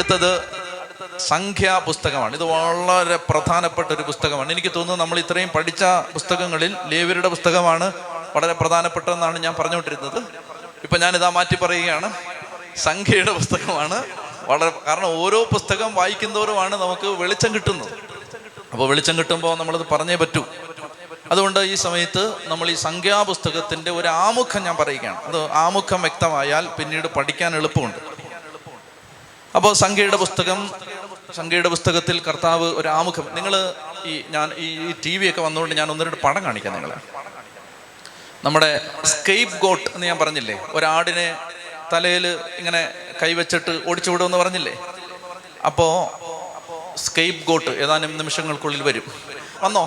അടുത്തത് സംഖ്യാ പുസ്തകമാണ് ഇത് വളരെ പ്രധാനപ്പെട്ട ഒരു പുസ്തകമാണ്. എനിക്ക് തോന്നുന്നു നമ്മൾ ഇത്രയും പഠിച്ച പുസ്തകങ്ങളിൽ ലേവരുടെ പുസ്തകമാണ് വളരെ പ്രധാനപ്പെട്ടതെന്നാണ് ഞാൻ പറഞ്ഞുകൊണ്ടിരുന്നത്. ഇപ്പൊ ഞാനിതാ മാറ്റി പറയുകയാണ്. സംഖ്യയുടെ പുസ്തകമാണ് വളരെ കാരണം ഓരോ പുസ്തകം വായിക്കുന്നവരുമാണ് നമുക്ക് വെളിച്ചം കിട്ടുന്നത്. അപ്പോൾ വെളിച്ചം കിട്ടുമ്പോൾ നമ്മളത് പറഞ്ഞേ പറ്റൂ. അതുകൊണ്ട് ഈ സമയത്ത് നമ്മൾ ഈ സംഖ്യാപുസ്തകത്തിന്റെ ഒരു ആമുഖം ഞാൻ പറയുകയാണ്. അത് ആമുഖം വ്യക്തമായാൽ പിന്നീട് പഠിക്കാൻ എളുപ്പമുണ്ട്. അപ്പോൾ സംഖ്യയുടെ പുസ്തകം സംഖ്യയുടെ പുസ്തകത്തിൽ കർത്താവ് ഒരു ആമുഖം. നിങ്ങൾ ഈ ഞാൻ ഈ ടി വി ഒക്കെ വന്നുകൊണ്ട് ഞാൻ ഒന്ന് രണ്ട് പടം കാണിക്കാം നിങ്ങളെ. നമ്മുടെ സ്കേപ്പ് ഗോട്ട് എന്ന് ഞാൻ പറഞ്ഞില്ലേ? ഒരാടിനെ തലയിൽ ഇങ്ങനെ കൈവച്ചിട്ട് ഓടിച്ചു വിടുമെന്ന് പറഞ്ഞില്ലേ? അപ്പോൾ സ്കേപ്പ് ഗോട്ട് ഏതാനും നിമിഷങ്ങൾക്കുള്ളിൽ വരും. വന്നോ?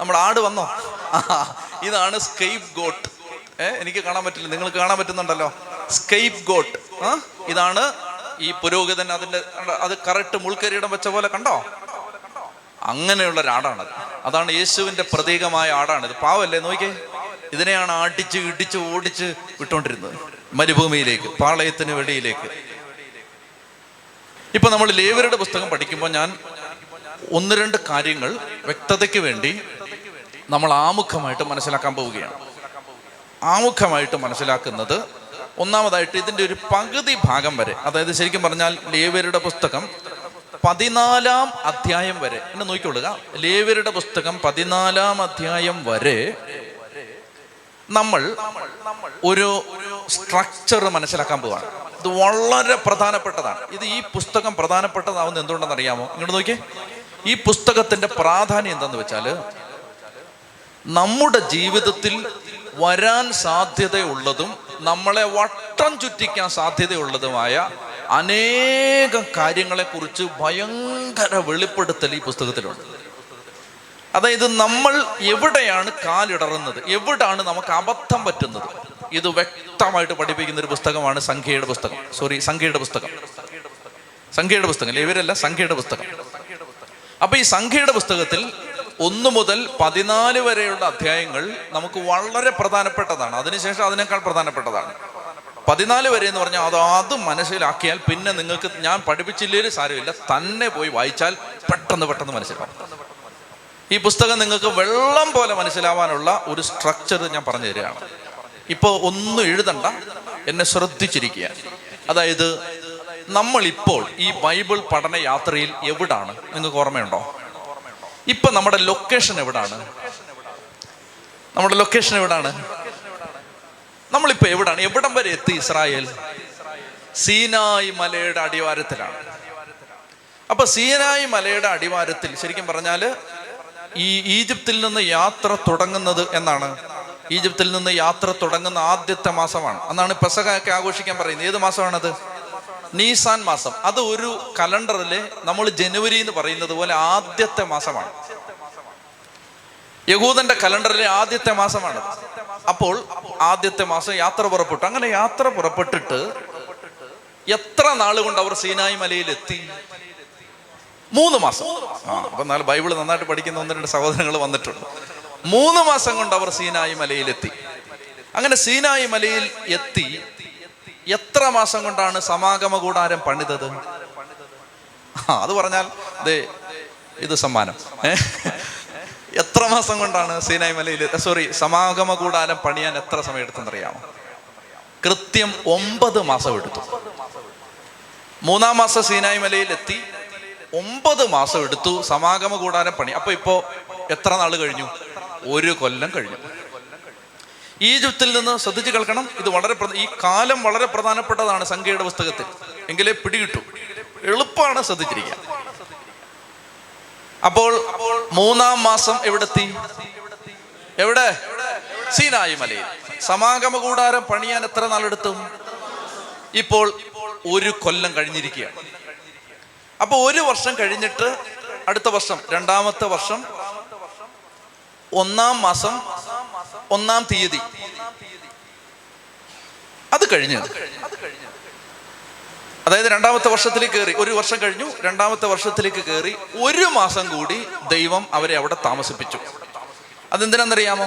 നമ്മുടെ ആട് വന്നോ? ഇതാണ് സ്കേപ്പ് ഗോട്ട് ഏഹ് എനിക്ക് കാണാൻ പറ്റില്ല. നിങ്ങൾക്ക് കാണാൻ പറ്റുന്നുണ്ടല്ലോ? സ്കേപ്പ് ഗോട്ട് ഇതാണ് ഈ പുരോഹിതൻ അതിന്റെ അത് കറക്റ്റ് മുൾക്കരിയിടം വെച്ച പോലെ കണ്ടോ? അങ്ങനെയുള്ള ഒരാടാണത്. അതാണ് യേശുവിന്റെ പ്രതീകമായ ഇത്. പാവല്ലേ? നോക്കിയേ. ഇതിനെയാണ് അടിച്ച് ഇടിച്ച് ഓടിച്ച് വിട്ടോണ്ടിരുന്നത്. മരുഭൂമിയിലേക്ക് പാളയത്തിന് വെളിയിലേക്ക്. ഇപ്പൊ നമ്മൾ ലേവരുടെ പുസ്തകം പഠിക്കുമ്പോൾ ഞാൻ ഒന്ന് രണ്ട് കാര്യങ്ങൾ വ്യക്തതയ്ക്ക് വേണ്ടി നമ്മൾ ആമുഖമായിട്ട് മനസ്സിലാക്കാൻ പോവുകയാണ്. ആമുഖമായിട്ട് മനസ്സിലാക്കുന്നത് ഒന്നാമതായിട്ട് ഇതിന്റെ ഒരു പകുതി ഭാഗം വരെ അതായത് ശരിക്കും പറഞ്ഞാൽ ലേവരുടെ പുസ്തകം പതിനാലാം അധ്യായം വരെ എന്നെ നോക്കിക്കൊള്ളുക. ലേവരുടെ പുസ്തകം പതിനാലാം അധ്യായം വരെ നമ്മൾ ഒരു സ്ട്രക്ചർ മനസ്സിലാക്കാൻ പോവാണ്. ഇത് വളരെ പ്രധാനപ്പെട്ടതാണ്. ഇത് ഈ പുസ്തകം പ്രധാനപ്പെട്ടതാവുന്ന എന്തുകൊണ്ടെന്ന് അറിയാമോ? ഇങ്ങോട്ട് നോക്കിയേ. ഈ പുസ്തകത്തിന്റെ പ്രാധാന്യം എന്തെന്ന് വെച്ചാൽ നമ്മുടെ ജീവിതത്തിൽ വരാൻ സാധ്യതയുള്ളതും നമ്മളെ വട്ടം ചുറ്റിക്കാൻ സാധ്യതയുള്ളതുമായ അനേകം കാര്യങ്ങളെക്കുറിച്ച് ഭയങ്കര വെളിപ്പെടുത്തൽ ഈ പുസ്തകത്തിലുണ്ട്. അതായത് നമ്മൾ എവിടെയാണ് കാലിടറുന്നത്? എവിടാണ് നമുക്ക് അബദ്ധം പറ്റുന്നത്? ഇത് വ്യക്തമായിട്ട് പഠിപ്പിക്കുന്ന ഒരു പുസ്തകമാണ് സംഖ്യയുടെ പുസ്തകം. സോറി സംഖ്യയുടെ പുസ്തകം. സംഖ്യയുടെ പുസ്തകം ഇവരല്ല സംഖ്യയുടെ പുസ്തകം. അപ്പൊ ഈ സംഖ്യയുടെ പുസ്തകത്തിൽ ഒന്ന് മുതൽ പതിനാല് വരെയുള്ള അധ്യായങ്ങൾ നമുക്ക് വളരെ പ്രധാനപ്പെട്ടതാണ്. അതിനുശേഷം അതിനേക്കാൾ പ്രധാനപ്പെട്ടതാണ്. പതിനാല് വരെ എന്ന് പറഞ്ഞാൽ അത് അത് മനസ്സിലാക്കിയാൽ പിന്നെ നിങ്ങൾക്ക് ഞാൻ പഠിപ്പിച്ചില്ലേലും സാരമില്ല. തന്നെ പോയി വായിച്ചാൽ പെട്ടെന്ന് പെട്ടെന്ന് മനസ്സിലാവും. ഈ പുസ്തകം നിങ്ങൾക്ക് വെള്ളം പോലെ മനസ്സിലാവാനുള്ള ഒരു സ്ട്രക്ചർ ഞാൻ പറഞ്ഞു തരികയാണ്. ഇപ്പോൾ ഒന്നും എഴുതണ്ട. എന്നെ ശ്രദ്ധിച്ചിരിക്കുക. അതായത് നമ്മളിപ്പോൾ ഈ ബൈബിൾ പഠന യാത്രയിൽ എവിടാണ്? നിങ്ങൾക്ക് ഓർമ്മയുണ്ടോ? ഇപ്പൊ നമ്മുടെ ലൊക്കേഷൻ എവിടാണ്? നമ്മുടെ ലൊക്കേഷൻ എവിടാണ്? നമ്മളിപ്പോ എവിടാണ്? എവിടം വരെ എത്തി ഇസ്രായേൽ? സീനായി മലയുടെ അടിവാരത്തിലാണ്. അപ്പൊ സീനായി മലയുടെ അടിവാരത്തിൽ ശരിക്കും പറഞ്ഞാൽ ഈ ഈജിപ്തിൽ നിന്ന് യാത്ര തുടങ്ങുന്നത് എന്നാണ്. ഈജിപ്തിൽ നിന്ന് യാത്ര തുടങ്ങുന്ന ആദ്യത്തെ മാസമാണ്. അന്നാണ് പെസകൊക്കെ ആഘോഷിക്കാൻ പറയുന്നത്. ഏത് മാസമാണത്? നീസാൻ മാസം. അത് ഒരു കലണ്ടറിൽ നമ്മൾ ജനുവരി എന്ന് പറയുന്നത് പോലെ ആദ്യത്തെ മാസമാണ്. യഹൂദന്റെ കലണ്ടറിലെ ആദ്യത്തെ മാസമാണ് അപ്പോൾ ആദ്യത്തെ മാസം യാത്ര പുറപ്പെട്ടു. അങ്ങനെ യാത്ര പുറപ്പെട്ടിട്ട് എത്ര നാൾ കൊണ്ട് അവർ സീനായി മലയിൽ എത്തി മൂന്ന് മാസം. ആ അപ്പൊ നാല് ബൈബിൾ നന്നായിട്ട് പഠിക്കുന്ന ഒന്ന് രണ്ട് സഹോദരങ്ങൾ വന്നിട്ടുണ്ട്. മൂന്ന് മാസം കൊണ്ട് അവർ സീനായി മലയിലെത്തി. അങ്ങനെ സീനായി മലയിൽ എത്തി. എത്ര മാസം കൊണ്ടാണ് സമാഗമ കൂടാരം പണിതത്? അത് പറഞ്ഞാൽ ദേ ഇത് സമ്മാനം. എത്ര മാസം കൊണ്ടാണ് സീനായ് മലയിൽ സോറി സമാഗമ കൂടാരം പണിയാൻ എത്ര സമയം എടുത്തെന്നറിയാമോ? കൃത്യം ഒമ്പത് മാസം എടുത്തു. മൂന്നാം മാസം സീനായ് മലയിൽ എത്തി ഒമ്പത് മാസം എടുത്തു സമാഗമ കൂടാരം പണി. അപ്പൊ ഇപ്പോ എത്ര നാൾ കഴിഞ്ഞു? ഒരു കൊല്ലം കഴിഞ്ഞു. ഈജിപ്തിൽ നിന്ന് ശ്രദ്ധിച്ചു കേൾക്കണം. ഇത് വളരെ ഈ കാലം വളരെ പ്രധാനപ്പെട്ടതാണ് സംഖ്യയുടെ പുസ്തകത്തിൽ. എങ്കിലേ പിടികിട്ടു. എളുപ്പമാണ് ശ്രദ്ധിച്ചിരിക്കുക അപ്പോൾ മൂന്നാം മാസം എവിടെത്തി? എവിടെ? സീനായി മലയിൽ. സമാഗമ കൂടാരം പണിയാൻ എത്ര നാളെടുത്തു? ഇപ്പോൾ ഒരു കൊല്ലം കഴിഞ്ഞിരിക്കുകയാണ്. അപ്പോൾ ഒരു വർഷം കഴിഞ്ഞിട്ട് അടുത്ത വർഷം രണ്ടാമത്തെ വർഷം ഒന്നാം മാസം ഒന്നാം തീയതി. അത് കഴിഞ്ഞ്. അതായത് രണ്ടാമത്തെ വർഷത്തിലേക്ക് കയറി ഒരു വർഷം കഴിഞ്ഞു രണ്ടാമത്തെ വർഷത്തിലേക്ക് കയറി ഒരു മാസം കൂടി ദൈവം അവരെ അവിടെ താമസിപ്പിച്ചു. അതെന്തിനാണെന്നറിയാമോ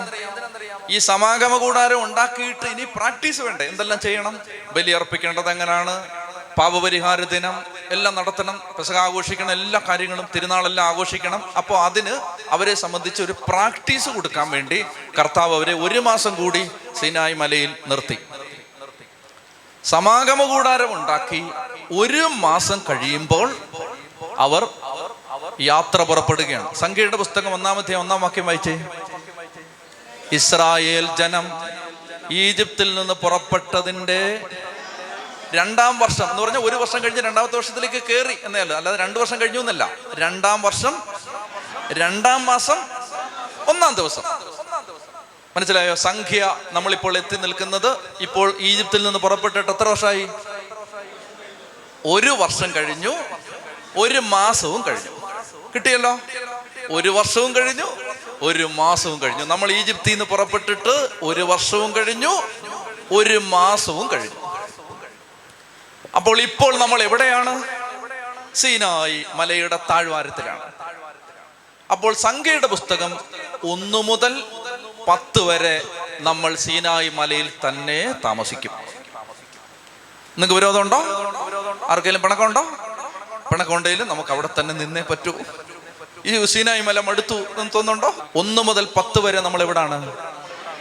ഈ സമാഗമ കൂടാരം ഉണ്ടാക്കിയിട്ട് ഇനി പ്രാക്ടീസ് വേണ്ടേ? എന്തെല്ലാം ചെയ്യണം? ബലി എങ്ങനെയാണ് പാപപരിഹാര ദിനം എല്ലാം നടത്തണം പെസക ആഘോഷിക്കണം എല്ലാ കാര്യങ്ങളും തിരുനാളെല്ലാം ആഘോഷിക്കണം. അപ്പോൾ അതിന് അവരെ സംബന്ധിച്ച് ഒരു പ്രാക്ടീസ് കൊടുക്കാൻ വേണ്ടി കർത്താവ് അവരെ ഒരു മാസം കൂടി സിനായി മലയിൽ നിർത്തി. സമാഗമ കൂടാരം ഉണ്ടാക്കി ഒരു മാസം കഴിയുമ്പോൾ അവർ യാത്ര പുറപ്പെടുകയാണ്. സംഖ്യയുടെ പുസ്തകം ഒന്നാമത്തെ ഒന്നാം വാക്യം വായിച്ചേ. ഇസ്രായേൽ ജനം ഈജിപ്തിൽ നിന്ന് പുറപ്പെട്ടതിന്റെ രണ്ടാം വർഷം എന്ന് പറഞ്ഞാൽ ഒരു വർഷം കഴിഞ്ഞ് രണ്ടാമത്തെ വർഷത്തിലേക്ക് കയറി എന്നല്ല അല്ലാതെ രണ്ടു വർഷം കഴിഞ്ഞു എന്നല്ല. രണ്ടാം വർഷം രണ്ടാം മാസം ഒന്നാം ദിവസം. മനസ്സിലായോ? സംഖ്യ നമ്മളിപ്പോൾ എത്തി നിൽക്കുന്നത് ഇപ്പോൾ ഈജിപ്തിൽ നിന്ന് പുറപ്പെട്ടിട്ട് എത്ര വർഷമായി? ഒരു വർഷം കഴിഞ്ഞു ഒരു മാസവും കഴിഞ്ഞു. കിട്ടിയല്ലോ? ഒരു വർഷവും കഴിഞ്ഞു ഒരു മാസവും കഴിഞ്ഞു. നമ്മൾ ഈജിപ്തിൽ നിന്ന് പുറപ്പെട്ടിട്ട് ഒരു വർഷവും കഴിഞ്ഞു ഒരു മാസവും കഴിഞ്ഞു. അപ്പോൾ ഇപ്പോൾ നമ്മൾ എവിടെയാണ്? സീനായി മലയുടെ താഴ്വാരത്തിലാണ്. അപ്പോൾ സംഖ്യയുടെ പുസ്തകം ഒന്നു മുതൽ പത്ത് വരെ നമ്മൾ സീനായി മലയിൽ തന്നെ താമസിക്കും. നിങ്ങൾക്ക് വിരോധമുണ്ടോ? ആർക്കെങ്കിലും പിണക്കമുണ്ടോ? പിണക്കമുണ്ടെങ്കിലും നമുക്ക് അവിടെ തന്നെ നിന്നേ പറ്റൂ. ഈ സീനായി മല മടുത്തു എന്ന് തോന്നുന്നുണ്ടോ? ഒന്ന് മുതൽ പത്ത് വരെ നമ്മൾ എവിടാണ്?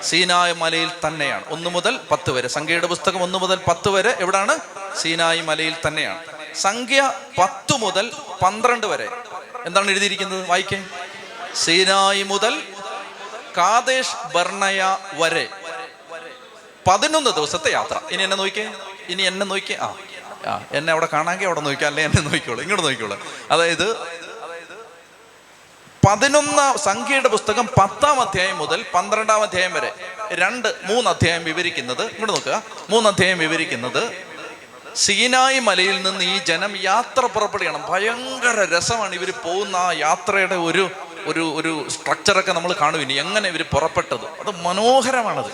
സീനായ് മലയിൽ തന്നെയാണ്. ഒന്ന് മുതൽ പത്ത് വരെ. സംഖ്യയുടെ പുസ്തകം ഒന്ന് മുതൽ പത്ത് വരെ എവിടാണ്? സീനായി മലയിൽ തന്നെയാണ്. സംഖ്യ പത്ത് മുതൽ പന്ത്രണ്ട് വരെ. എന്താണ് എഴുതിയിരിക്കുന്നത്? വായിക്കേ. സീനായി മുതൽ കാതേഷ് ബർണയ വരെ. പതിനൊന്ന് ദിവസത്തെ യാത്ര. ഇനി എന്നെ നോക്കിയേ. ഇനി എന്നെ നോക്കിയേ. ആ ആ എന്നെ അവിടെ കാണാമെങ്കിൽ അവിടെ നോക്കിയാൽ അല്ലെ എന്നെ നോക്കിക്കോളൂ. ഇങ്ങോട്ട് നോക്കിക്കോളൂ. അതായത് പതിനൊന്ന് സംഖ്യയുടെ പുസ്തകം പത്താം അധ്യായം മുതൽ പന്ത്രണ്ടാം അധ്യായം വരെ. രണ്ട് മൂന്ന് അധ്യായം വിവരിക്കുന്നത് ഇങ്ങോട്ട് നോക്കുക. മൂന്ന് അധ്യായം വിവരിക്കുന്നത് സീനായി മലയിൽ നിന്ന് ഈ ജനം യാത്ര പുറപ്പെടുകയാണ്. ഭയങ്കര രസമാണ് ഇവർ പോകുന്ന ആ യാത്രയുടെ ഒരു ഒരു ഒരു സ്ട്രക്ചറൊക്കെ നമ്മൾ കാണും ഇനി. എങ്ങനെ ഇവർ പുറപ്പെട്ടത്? അത് മനോഹരമാണത്.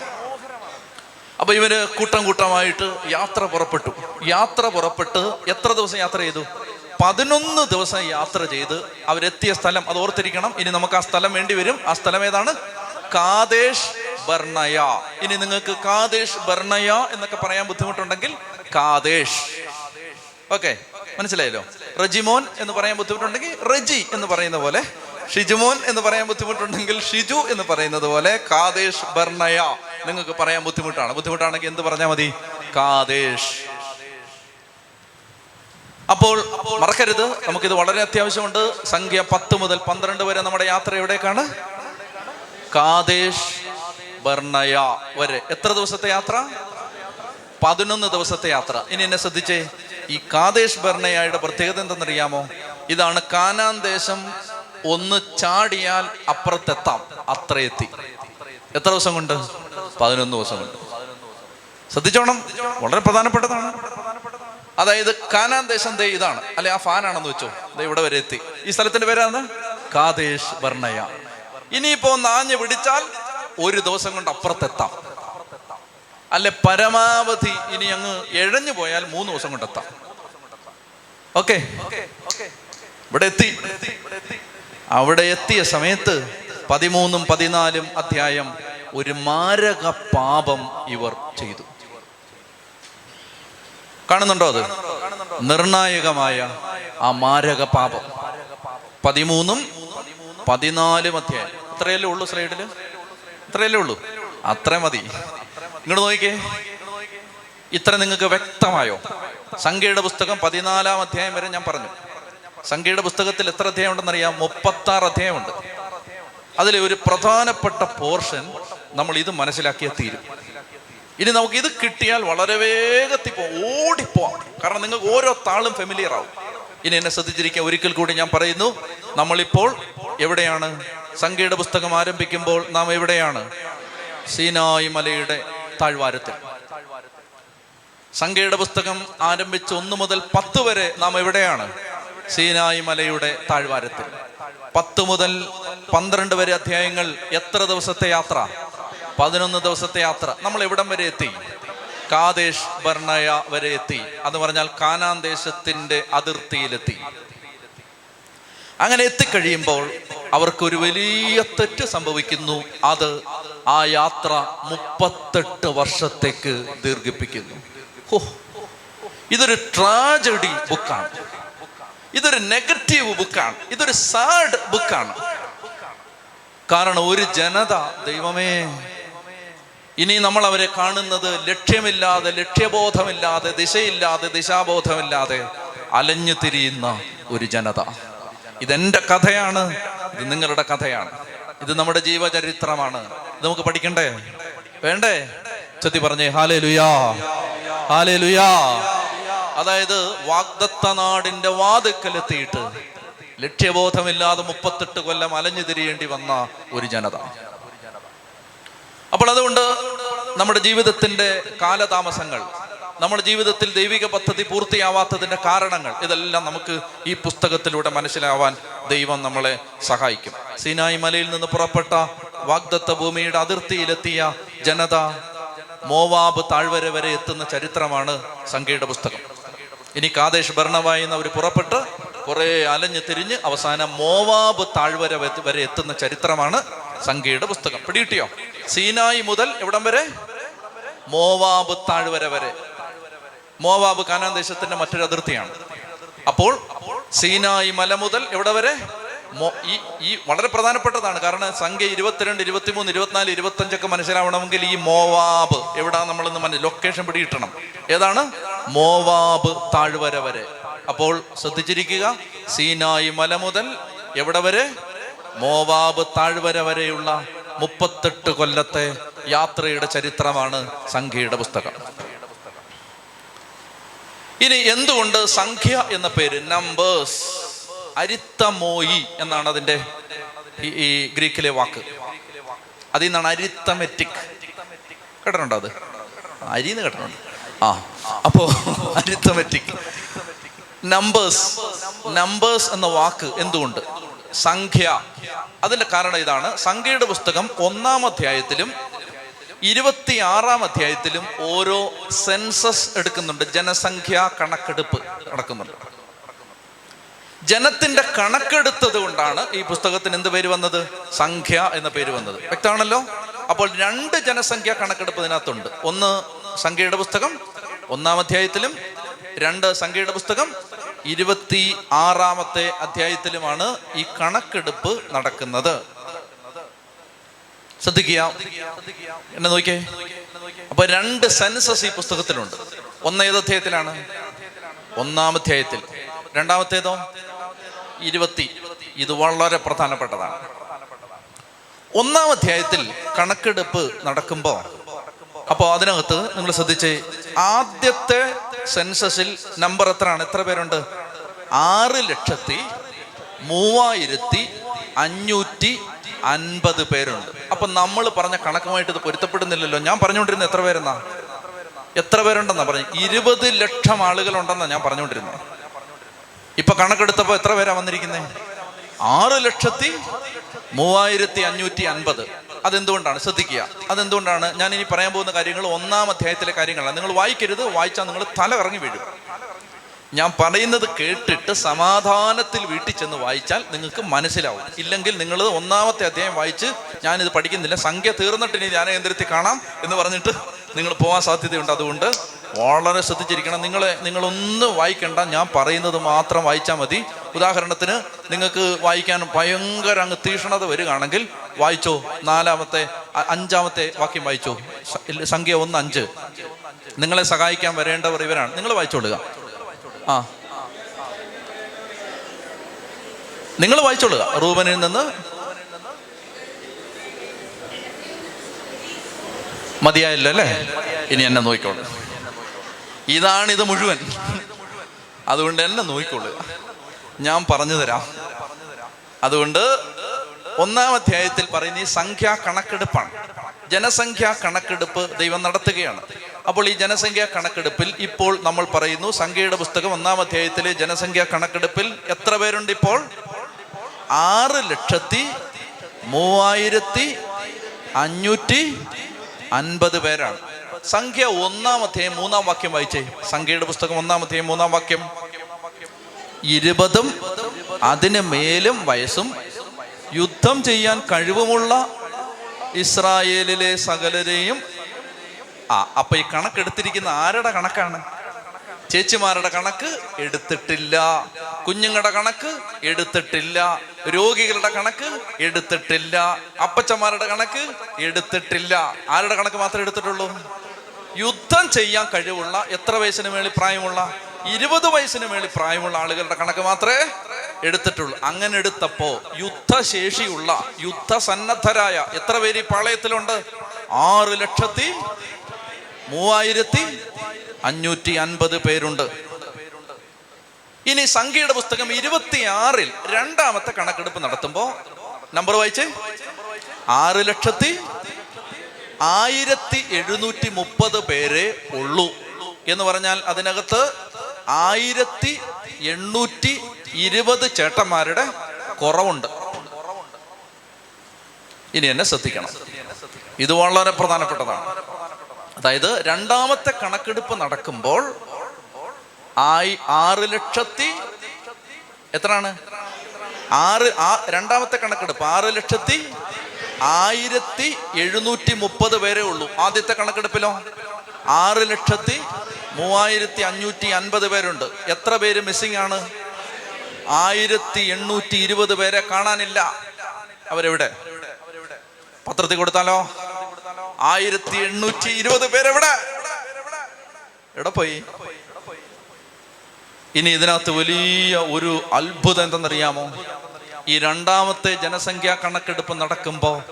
അപ്പൊ ഇവർ കൂട്ടം കൂട്ടമായിട്ട് യാത്ര പുറപ്പെട്ടു. യാത്ര പുറപ്പെട്ട് എത്ര ദിവസം യാത്ര ചെയ്തു? പതിനൊന്ന് ദിവസം യാത്ര ചെയ്ത് അവരെത്തിയ സ്ഥലം അത് ഓർത്തിരിക്കണം. ഇനി നമുക്ക് ആ സ്ഥലം വേണ്ടി വരും. ആ സ്ഥലം ഏതാണ്? കാദേശ് ബർണയ. ഇനി നിങ്ങൾക്ക് കാദേശ് ബർണയ എന്നൊക്കെ പറയാൻ ബുദ്ധിമുട്ടുണ്ടെങ്കിൽ കാദേശ് ഓക്കെ മനസ്സിലായല്ലോ? റജിമോൻ എന്ന് പറയാൻ ബുദ്ധിമുട്ടുണ്ടെങ്കിൽ റജി എന്ന് പറയുന്ന പോലെ ഷിജുമോൻ എന്ന് പറയാൻ ബുദ്ധിമുട്ടുണ്ടെങ്കിൽ ഷിജു എന്ന് പറയുന്നത് പോലെ കാദേശ് ബർണയ. നിങ്ങൾക്ക് പറയാൻ ബുദ്ധിമുട്ടാണ്. ബുദ്ധിമുട്ടാണെങ്കിൽ എന്ത് പറഞ്ഞാൽ മതി? കാദേശ് അപ്പോൾ മറക്കരുത് നമുക്കിത് വളരെ അത്യാവശ്യമുണ്ട്. സംഖ്യ പത്ത് മുതൽ പന്ത്രണ്ട് വരെ നമ്മുടെ യാത്ര എവിടേക്കാണ്? കാതേഷ് ബർണയ വരെ. എത്ര ദിവസത്തെ യാത്ര? പതിനൊന്ന് ദിവസത്തെ യാത്ര. ഇനി എന്നെ ശ്രദ്ധിച്ചേ ഈ കാതേഷ് ഭരണയായുടെ പ്രത്യേകത എന്തെന്നറിയാമോ? ഇതാണ് കാനാൻ ദേശം ഒന്ന് ചാടിയാൽ അപ്പുറത്തെത്താം അത്രയെത്തി. എത്ര ദിവസം കൊണ്ട്? പതിനൊന്ന് ദിവസം കൊണ്ട്. ശ്രദ്ധിച്ചോണം വളരെ പ്രധാനപ്പെട്ടതാണ്. അതായത് കാനാൻ ദേശം ദേ ഇതാണ്. അല്ലെ ആ ഫാനാണെന്ന് വെച്ചോ. ദേ ഇവിടെ വരെ എത്തി. ഈ സ്ഥലത്തിന്റെ പേരാണ്? കാതേഷ് വർണയ ഇനിയിപ്പോ നാഞ്ഞു പിടിച്ചാൽ ഒരു ദിവസം കൊണ്ട് അപ്പുറത്തെത്താം. അല്ലെ പരമാവധി ഇനി അങ്ങ് എഴഞ്ഞു പോയാൽ മൂന്ന് ദിവസം കൊണ്ട് എത്താം. ഓക്കെ? ഇവിടെ എത്തി. അവിടെ എത്തിയ സമയത്ത് പതിമൂന്നും പതിനാലും അധ്യായം ഒരു മാരക പാപം ഇവർ ചെയ്തു. കാണുന്നുണ്ടോ അത്? നിർണായകമായ ആ മാരക പാപം. പതിമൂന്നും പതിനാലും അധ്യായം. അത്രയല്ലേ ഉള്ളൂ സ്ലൈഡിൽ? അത്രയല്ലേ ഉള്ളൂ? അത്ര മതി. ഇങ്ങോട്ട് നോക്കിക്കേ. ഇത്ര നിങ്ങൾക്ക് വ്യക്തമായോ? സംഖ്യയുടെ പുസ്തകം പതിനാലാം അധ്യായം വരെ ഞാൻ പറഞ്ഞു. സംഖ്യയുടെ പുസ്തകത്തിൽ എത്ര അധ്യായം ഉണ്ടെന്നറിയാം മുപ്പത്തി ആറ് അധ്യായമുണ്ട് അതിലെ ഒരു പ്രധാനപ്പെട്ട പോർഷൻ നമ്മൾ ഇത് മനസ്സിലാക്കിയ തീരും. ഇനി നമുക്ക് ഇത് കിട്ടിയാൽ വളരെ വേഗത്തിൽ പോ ഓടിപ്പോവാം. കാരണം നിങ്ങൾക്ക് ഓരോ താളും ഫെമിലിയർ ആവും. ഇനി എന്നെ ശ്രദ്ധിച്ചിരിക്കാൻ ഒരിക്കൽ കൂടി ഞാൻ പറയുന്നു നമ്മളിപ്പോൾ എവിടെയാണ്? സംഖ്യയുടെ പുസ്തകം ആരംഭിക്കുമ്പോൾ നാം എവിടെയാണ്? സീനായി മലയുടെ താഴ്വാരത്തിൽ. സംഖ്യയുടെ പുസ്തകം ആരംഭിച്ച് ഒന്ന് മുതൽ പത്ത് വരെ നാം എവിടെയാണ്? സീനായി മലയുടെ താഴ്വാരത്തിൽ. പത്ത് മുതൽ പന്ത്രണ്ട് വരെ അധ്യായങ്ങൾ എത്ര ദിവസത്തെ യാത്ര? പതിനൊന്ന് ദിവസത്തെ യാത്ര. നമ്മൾ എവിടം വരെ എത്തി? കാദേശ് ബർണയ വരെ എത്തി. അത് പറഞ്ഞാൽ കാനാൻ ദേശത്തിന്റെ അതിർത്തിയിലെത്തി. അങ്ങനെ എത്തിക്കഴിയുമ്പോൾ അവർക്കൊരു വലിയ തെറ്റ് സംഭവിക്കുന്നു. അത് ആ യാത്ര മുപ്പത്തെട്ട് വർഷത്തേക്ക് ദീർഘിപ്പിക്കുന്നു. ഇതൊരു ട്രാജഡി ബുക്കാണ്. ഇതൊരു നെഗറ്റീവ് ബുക്കാണ്. ഇതൊരു സാഡ് ബുക്കാണ്. കാരണം ഒരു ജനത ദൈവമേ ഇനി നമ്മൾ അവരെ കാണുന്നത് ലക്ഷ്യമില്ലാതെ ലക്ഷ്യബോധമില്ലാതെ ദിശയില്ലാതെ ദിശാബോധമില്ലാതെ അലഞ്ഞു തിരിയുന്ന ഒരു ജനത. ഇതെന്റെ കഥയാണ് ഇത് നിങ്ങളുടെ കഥയാണ്. ഇത് നമ്മുടെ ജീവചരിത്രമാണ്. ഇത് നമുക്ക് പഠിക്കണ്ടേ? വേണ്ടേ? ചെത്തി പറഞ്ഞേ ഹാലേ ലുയാ ഹാലേ ലുയാ അതായത് വാഗ്ദത്ത നാടിന്റെ വാതുക്കലെത്തിയിട്ട് ലക്ഷ്യബോധമില്ലാതെ മുപ്പത്തെട്ട് കൊല്ലം അലഞ്ഞു തിരിയേണ്ടി വന്ന ഒരു ജനത. അപ്പോൾ അതുകൊണ്ട് നമ്മുടെ ജീവിതത്തിന്റെ കാലതാമസങ്ങൾ നമ്മുടെ ജീവിതത്തിൽ ദൈവിക പദ്ധതി പൂർത്തിയാവാത്തതിന്റെ കാരണങ്ങൾ ഇതെല്ലാം നമുക്ക് ഈ പുസ്തകത്തിലൂടെ മനസ്സിലാവാൻ ദൈവം നമ്മളെ സഹായിക്കും. സീനായി മലയിൽ നിന്ന് പുറപ്പെട്ട വാഗ്ദത്ത ഭൂമിയുടെ അതിർത്തിയിലെത്തിയ ജനത മോവാബ് താഴ്വര വരെ എത്തുന്ന ചരിത്രമാണ് സംഖ്യയുടെ പുസ്തകം. ഇനി കാദേശ് ഭരണമായി എന്ന് അവർ പുറപ്പെട്ട് കുറെ അലഞ്ഞ് തിരിഞ്ഞ് അവസാനം മോവാബ് താഴ്വര വരെ എത്തുന്ന ചരിത്രമാണ് സംഖ്യയുടെ പുസ്തകം. പിടികിട്ടിയോ? സീനായി മുതൽ എവിടം വരെ? മോവാബ് താഴ്വര വരെ. മോവാബ് കാനാൻ ദേശത്തിന്റെ മറ്റൊരു അതിർത്തിയാണ്. അപ്പോൾ സീനായി മല മുതൽ എവിടെ വരെ? ഈ ഈ വളരെ പ്രധാനപ്പെട്ടതാണ്. കാരണം സംഖ്യ ഇരുപത്തിരണ്ട് ഇരുപത്തിമൂന്ന് ഇരുപത്തിനാല് ഇരുപത്തഞ്ചൊക്കെ മനസ്സിലാവണമെങ്കിൽ ഈ മോവാബ് എവിടാ മനസ്സിൽ ലൊക്കേഷൻ പിടികിട്ടണം. ഏതാണ്? മോവാബ് താഴ്വര വരെ. അപ്പോൾ ശ്രദ്ധിച്ചിരിക്കുക സീനായി മല മുതൽ എവിടെ വരെ? മോവാബ് താഴ്വര വരെയുള്ള മുപ്പത്തെട്ട് കൊല്ലത്തെ യാത്രയുടെ ചരിത്രമാണ് സംഖ്യയുടെ പുസ്തകം. ഇനി എന്തുകൊണ്ട് സംഖ്യ എന്ന പേര് നമ്പേഴ്സ് അരിത്തമോയി എന്നാണ് അതിന്റെ ഈ- ഗ്രീക്കിലെ വാക്ക്. അതിൽ നിന്നാണ് അരിത്തമെറ്റിക്. കേട്ടിട്ടുണ്ടോ അത്? അരിന്ന് കേട്ടിട്ടുണ്ട്. ആ അപ്പോ അരിത്തമെറ്റിക്. നമ്പേഴ്സ് നമ്പേഴ്സ് എന്ന വാക്ക് എന്തുകൊണ്ട്? സംഖ്യ. അതിന്റെ കാരണം ഇതാണ്. സംഖ്യയുടെ പുസ്തകം ഒന്നാം അധ്യായത്തിലും ഇരുപത്തി ആറാം അധ്യായത്തിലും ഓരോ സെൻസസ് എടുക്കുന്നുണ്ട്. ജനസംഖ്യ കണക്കെടുപ്പ് നടക്കുന്നുണ്ട്. ജനത്തിന്റെ കണക്കെടുത്തത് കൊണ്ടാണ് ഈ പുസ്തകത്തിന് എന്ത് പേര് വന്നത്? സംഖ്യ എന്ന പേര് വന്നത്. വ്യക്തമാണല്ലോ? അപ്പോൾ രണ്ട് ജനസംഖ്യ കണക്കെടുപ്പ് ഇതിനകത്തുണ്ട്. ഒന്ന് സംഖ്യയുടെ പുസ്തകം ഒന്നാം അധ്യായത്തിലും രണ്ട് സംഖ്യയുടെ പുസ്തകം ഇരുപത്തി ആറാമത്തെ അധ്യായത്തിലുമാണ് ഈ കണക്കെടുപ്പ് നടക്കുന്നത്. ശ്രദ്ധിക്കുക. എന്നെ നോക്കിയേ അപ്പൊ രണ്ട് സെൻസസ് ഈ പുസ്തകത്തിലുണ്ട്. ഒന്ന് ഏത് അധ്യായത്തിലാണ്? ഒന്നാം അധ്യായത്തിൽ. രണ്ടാമത്തേതോ? ഇരുപത്തി. ഇത് വളരെ പ്രധാനപ്പെട്ടതാണ്. ഒന്നാം അധ്യായത്തിൽ കണക്കെടുപ്പ് നടക്കുമ്പോൾ അപ്പോൾ അതിനകത്ത് നിങ്ങൾ ശ്രദ്ധിച്ച് ആദ്യത്തെ സെൻസസിൽ നമ്പർ എത്രയാണ്? എത്ര പേരുണ്ട്? ആറ് ലക്ഷത്തി മൂവായിരത്തി അഞ്ഞൂറ്റി അൻപത് പേരുണ്ട്. അപ്പൊ നമ്മൾ പറഞ്ഞ കണക്കുമായിട്ട് ഇത് പൊരുത്തപ്പെടുന്നില്ലല്ലോ. ഞാൻ പറഞ്ഞുകൊണ്ടിരുന്ന എത്ര പേരെന്നാ? എത്ര പേരുണ്ടെന്നാ പറഞ്ഞു? ഇരുപത് ലക്ഷം ആളുകൾ ഉണ്ടെന്നാ ഞാൻ പറഞ്ഞുകൊണ്ടിരുന്നത്. ഇപ്പൊ കണക്കെടുത്തപ്പോ എത്ര പേരാ വന്നിരിക്കുന്നത് ആറ് ലക്ഷത്തി മൂവായിരത്തി അഞ്ഞൂറ്റി അൻപത്. അതെന്തുകൊണ്ടാണ്? ശ്രദ്ധിക്കുക. അതെന്തുകൊണ്ടാണ്? ഞാൻ ഇനി പറയാൻ പോകുന്ന കാര്യങ്ങൾ ഒന്നാം അധ്യായത്തിലെ കാര്യങ്ങളാണ്. നിങ്ങൾ വായിക്കരുത് വായിച്ചാൽ നിങ്ങൾ തല കറങ്ങി വീഴും. ഞാൻ പറയുന്നത് കേട്ടിട്ട് സമാധാനത്തിൽ വീട്ടിൽ ചെന്ന് വായിച്ചാൽ നിങ്ങൾക്ക് മനസ്സിലാവും. ഇല്ലെങ്കിൽ നിങ്ങൾ ഒന്നാമത്തെ അധ്യായം വായിച്ച് ഞാനിത് പഠിക്കുന്നില്ല സംഖ്യ തീർന്നിട്ട് ഇനി ധ്യാനകേന്ദ്രത്തിൽ കാണാം എന്ന് പറഞ്ഞിട്ട് നിങ്ങൾ പോകാൻ സാധ്യതയുണ്ട്. അതുകൊണ്ട് വളരെ ശ്രദ്ധിച്ചിരിക്കണം. നിങ്ങളെ നിങ്ങളൊന്ന് വായിക്കണ്ട. ഞാൻ പറയുന്നത് മാത്രം വായിച്ചാൽ മതി. ഉദാഹരണത്തിന് നിങ്ങൾക്ക് വായിക്കാൻ ഭയങ്കര അങ്ങ് തീഷ്ണത വരികയാണെങ്കിൽ വായിച്ചോ. നാലാമത്തെ അഞ്ചാമത്തെ വാക്യം വായിച്ചോ. സംഖ്യ ഒന്ന് അഞ്ച്. നിങ്ങളെ സഹായിക്കാൻ വരേണ്ടവർ ഇവരാണ്. നിങ്ങൾ വായിച്ചോളുക. ആ. നിങ്ങൾ വായിച്ചോളുക. റൂബനിൽ നിന്ന് മതിയായല്ലോ അല്ലേ? ഇനി എന്നെ നോക്കിക്കോളൂ. ഇതാണ് ഇത് മുഴുവൻ. അതുകൊണ്ട് എന്നെ നോക്കിക്കൊള്ളുക ഞാൻ പറഞ്ഞു തരാം. അതുകൊണ്ട് ഒന്നാം അധ്യായത്തിൽ പറയുന്ന ഈ സംഖ്യാ കണക്കെടുപ്പാണ്. ജനസംഖ്യാ കണക്കെടുപ്പ് ദൈവം നടത്തുകയാണ്. അപ്പോൾ ഈ ജനസംഖ്യാ കണക്കെടുപ്പിൽ ഇപ്പോൾ നമ്മൾ പറയുന്നു സംഖ്യയുടെ പുസ്തകം ഒന്നാം അധ്യായത്തിലെ ജനസംഖ്യാ കണക്കെടുപ്പിൽ എത്ര പേരുണ്ട് ഇപ്പോൾ? ആറ് ലക്ഷത്തി മൂവായിരത്തി അഞ്ഞൂറ്റി അൻപത് പേരാണ്. സംഖ്യ ഒന്നാം അധ്യായം മൂന്നാം വാക്യം വായിച്ചേ. സംഖ്യയുടെ പുസ്തകം ഒന്നാം അധ്യായം മൂന്നാം വാക്യം. ഇരുപതും അതിന് മേലും വയസ്സും യുദ്ധം ചെയ്യാൻ കഴിവുമുള്ള ഇസ്രായേലിലെ സകലരെയും ആ അപ്പൊ ഈ കണക്കെടുത്തിരിക്കുന്ന ആരുടെ കണക്കാണ്? ചേച്ചിമാരുടെ കണക്ക് എടുത്തിട്ടില്ല. കുഞ്ഞുങ്ങളുടെ കണക്ക് എടുത്തിട്ടില്ല. രോഗികളുടെ കണക്ക് എടുത്തിട്ടില്ല. അപ്പച്ചന്മാരുടെ കണക്ക് എടുത്തിട്ടില്ല. ആരുടെ കണക്ക് മാത്രമേ എടുത്തിട്ടുള്ളൂ? യുദ്ധം ചെയ്യാൻ കഴിവുള്ള എത്ര വയസ്സിന് മേളിൽ പ്രായമുള്ള? ഇരുപത് വയസ്സിന് മേളിൽ പ്രായമുള്ള ആളുകളുടെ കണക്ക് മാത്രമേ എടുത്തിട്ടുള്ളൂ. അങ്ങനെ എടുത്തപ്പോ യുദ്ധശേഷിയുള്ള യുദ്ധസന്നദ്ധരായ എത്ര പേര് ഈ പാളയത്തിലുണ്ട്? ആറ് ലക്ഷത്തി മൂവായിരത്തി അഞ്ഞൂറ്റി അൻപത് പേരുണ്ട്. ഇനി സംഖ്യയുടെ പുസ്തകം ഇരുപത്തിയാറിൽ രണ്ടാമത്തെ കണക്കെടുപ്പ് നടത്തുമ്പോ നമ്പർ വായിച്ചേ. ആറ് ലക്ഷത്തി ആയിരത്തി എഴുന്നൂറ്റി മുപ്പത് പേരെ ഉള്ളൂ എന്ന് പറഞ്ഞാൽ അതിനകത്ത് ആയിരത്തി എണ്ണൂറ്റി ഇരുപത് ചേട്ടന്മാരുടെ കുറവുണ്ട്. ഇനി എന്നെ ശ്രദ്ധിക്കണം. ഇത് വളരെ പ്രധാനപ്പെട്ടതാണ്. അതായത് രണ്ടാമത്തെ കണക്കെടുപ്പ് നടക്കുമ്പോൾ ആയി ആറ് ലക്ഷത്തി എത്രയാണ്? ആറ് ആ രണ്ടാമത്തെ കണക്കെടുപ്പ് ആറ് ലക്ഷത്തി ആയിരത്തി എഴുന്നൂറ്റി മുപ്പത് പേരേ ഉള്ളൂ. ആദ്യത്തെ കണക്കെടുപ്പിലോ? ആറ് ലക്ഷത്തി മൂവായിരത്തി അഞ്ഞൂറ്റി അൻപത് പേരുണ്ട്. എത്ര പേര് മിസ്സിംഗ് ആണ് ആയിരത്തി എണ്ണൂറ്റി ഇരുപത് പേരെ കാണാനില്ല. അവരെവിടെ? പത്രത്തിൽ കൊടുത്താലോ? ആയിരത്തി എണ്ണൂറ്റി ഇരുപത് പേരെവിടെ? എവിടെ പോയി? ഇനി ഇതിനകത്ത് വലിയ ഒരു അത്ഭുതം എന്തെന്നറിയാമോ? ഈ രണ്ടാമത്തെ ജനസംഖ്യാ കണക്കെടുപ്പ് നടക്കുമ്പോൾ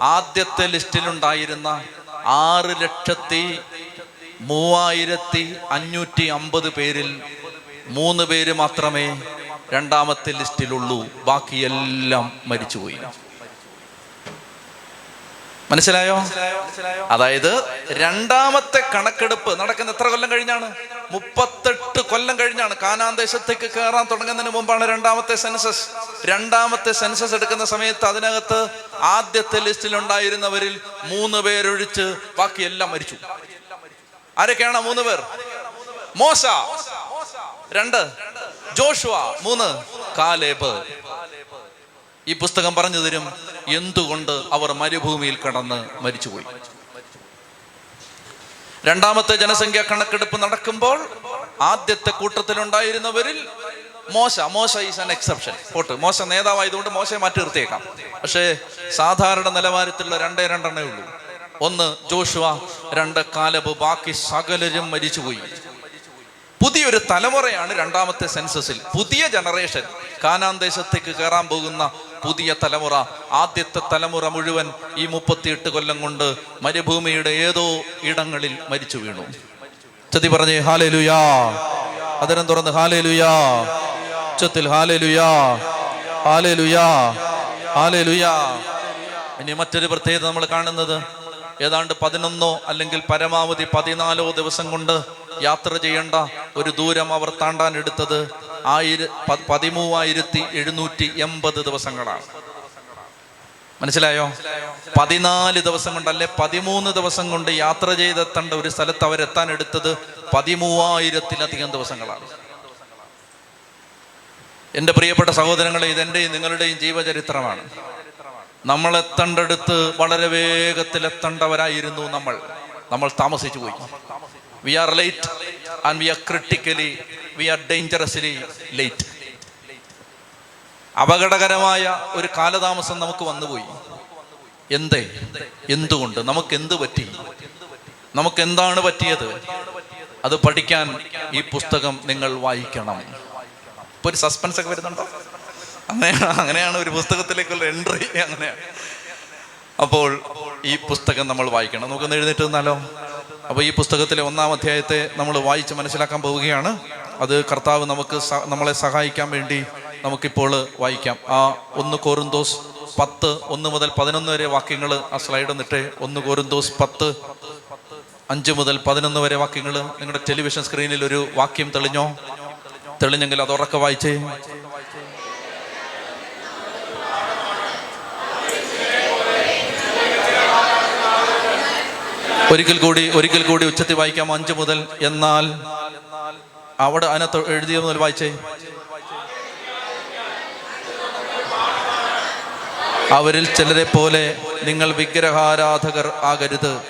ആദ്യത്തെ ലിസ്റ്റിലുണ്ടായിരുന്ന ആറ് ലക്ഷത്തി മൂവായിരത്തി അഞ്ഞൂറ്റി അമ്പത് പേരിൽ മൂന്ന് പേര് മാത്രമേ രണ്ടാമത്തെ ലിസ്റ്റിലുള്ളൂ. ബാക്കിയെല്ലാം മരിച്ചുപോയി. മനസ്സിലായോ? അതായത് രണ്ടാമത്തെ കണക്കെടുപ്പ് നടക്കുന്ന എത്ര കൊല്ലം കഴിഞ്ഞാണ്? മുപ്പത്തെട്ട് കൊല്ലം കഴിഞ്ഞാണ് കാനാൻ ദേശത്തേക്ക് കയറാൻ തുടങ്ങുന്നതിന് മുമ്പാണ് രണ്ടാമത്തെ സെൻസസ്. രണ്ടാമത്തെ സെൻസസ് എടുക്കുന്ന സമയത്ത് അതിനകത്ത് ആദ്യത്തെ ലിസ്റ്റിൽ ഉണ്ടായിരുന്നവരിൽ മൂന്ന് പേരൊഴിച്ച് ബാക്കിയെല്ലാം മരിച്ചു. ആരൊക്കെയാണ് മൂന്ന് പേർ? മോശ. രണ്ട്. ജോഷുവ. മൂന്ന്. കാലേബ്. ഈ പുസ്തകം പറഞ്ഞു തരും. എന്തുകൊണ്ട് അവർ മരുഭൂമിയിൽ കടന്ന് മരിച്ചുപോയി? രണ്ടാമത്തെ ജനസംഖ്യാ കണക്കെടുപ്പ് നടക്കുമ്പോൾ ആദ്യത്തെ കൂട്ടത്തിലുണ്ടായിരുന്നവരിൽ മോശ. മോശ ഈസ് ആൻ എക്സെപ്ഷൻ പോട്ട്. മോശ നേതാവായതുകൊണ്ട് മോശയെ മാറ്റി നിർത്തിയേക്കാം. പക്ഷേ സാധാരണ നിലവാരത്തിലുള്ള രണ്ടേ രണ്ടെണ്ണേ ഉള്ളൂ. ഒന്ന് ജോഷുവ രണ്ട് കാലബ്. ബാക്കി സകലരും മരിച്ചുപോയി. പുതിയൊരു തലമുറയാണ് രണ്ടാമത്തെ സെൻസസിൽ. പുതിയ ജനറേഷൻ. കാനാൻ ദേശത്തേക്ക് കയറാൻ പോകുന്ന പുതിയ തലമുറ. ആദ്യത്തെ തലമുറ മുഴുവൻ ഈ മുപ്പത്തിയെട്ട് കൊല്ലം കൊണ്ട് മരുഭൂമിയുടെ ഏതോ ഇടങ്ങളിൽ മരിച്ചു വീണു. ചതി പറഞ്ഞേ ഹാലലുയാ. അതിനം തുറന്ന് ഹാലലുയാ. ഉച്ചത്തിൽ ഹാലലുയാ. ഹാലലുയാ. ഹാലേ ലുയാ ഇനി മറ്റൊരു പ്രത്യേകത നമ്മൾ കാണുന്നത്. ഏതാണ്ട് പതിനൊന്നോ അല്ലെങ്കിൽ പരമാവധി പതിനാലോ ദിവസം കൊണ്ട് യാത്ര ചെയ്യേണ്ട ഒരു ദൂരം അവർ താണ്ടാൻ എടുത്തത് ആയിര പതിമൂവായിരത്തി എഴുന്നൂറ്റി എൺപത് ദിവസങ്ങളാണ്. മനസ്സിലായോ? പതിനാല് ദിവസം കൊണ്ടല്ലേ പതിമൂന്ന് ദിവസം കൊണ്ട് യാത്ര ചെയ്തെത്തേണ്ട ഒരു സ്ഥലത്ത് അവരെത്താൻ എടുത്തത് പതിമൂവായിരത്തിലധികം ദിവസങ്ങളാണ്. എന്റെ പ്രിയപ്പെട്ട സഹോദരങ്ങളെ ഇതെന്റെയും നിങ്ങളുടെയും ജീവചരിത്രമാണ്. നമ്മൾ എത്തേണ്ടടുത്ത് വളരെ വേഗത്തിൽ എത്തേണ്ടവരായിരുന്നു നമ്മൾ. നമ്മൾ താമസിച്ചു പോയി. We are late and we are critically we are dangerously late അപകടകരമായ ഒരു കാലതാമസം നമുക്ക് വന്നുപോയി എന്തേ? എന്തുകൊണ്ട്? നമുക്ക് എന്ത് പറ്റി? നമുക്ക് എന്താണ് പറ്റിയത്? അത് പഠിക്കാൻ ഈ പുസ്തകം നിങ്ങൾ വായിക്കണം. ഇപ്പൊ ഒരു സസ്പെൻസ് ഒക്കെ വരുന്നുണ്ടോ? അങ്ങനെയാണ് അങ്ങനെയാണ് ഒരു പുസ്തകത്തിലേക്കുള്ള എൻട്രി അങ്ങനെയാണ്. അപ്പോൾ ഈ പുസ്തകം നമ്മൾ വായിക്കണം. നമുക്കൊന്ന് എഴുന്നേറ്റ് നിന്നാലോ അപ്പോൾ ഈ പുസ്തകത്തിലെ ഒന്നാം അധ്യായത്തെ നമ്മൾ വായിച്ച് മനസ്സിലാക്കാൻ പോവുകയാണ്. അത് കർത്താവ് നമുക്ക് നമ്മളെ സഹായിക്കാൻ വേണ്ടി നമുക്കിപ്പോൾ വായിക്കാം. ആ ഒന്ന് കോരുന്തോസ് പത്ത് ഒന്ന് മുതൽ പതിനൊന്ന് വരെ വാക്യങ്ങൾ ആ സ്ലൈഡ് എന്നിട്ട് ഒന്ന് കോരുന്തോസ് പത്ത് അഞ്ച് മുതൽ പതിനൊന്ന് വരെ വാക്യങ്ങൾ. നിങ്ങളുടെ ടെലിവിഷൻ സ്ക്രീനിൽ ഒരു വാക്യം തെളിഞ്ഞോ? തെളിഞ്ഞെങ്കിൽ അത് ഉറക്കെ വായിച്ചേ. ഒരിക്കൽ കൂടി ഒരിക്കൽ കൂടി ഉച്ചത്തി വായിക്കാം അഞ്ച് മുതൽ എന്നാൽ. അവിടെ അതിനകത്ത് എഴുതിയ മുതൽ വായിച്ചേ. അവരിൽ ചിലരെ പോലെ നിങ്ങൾ വിഗ്രഹാരാധകർ ആകരുത്.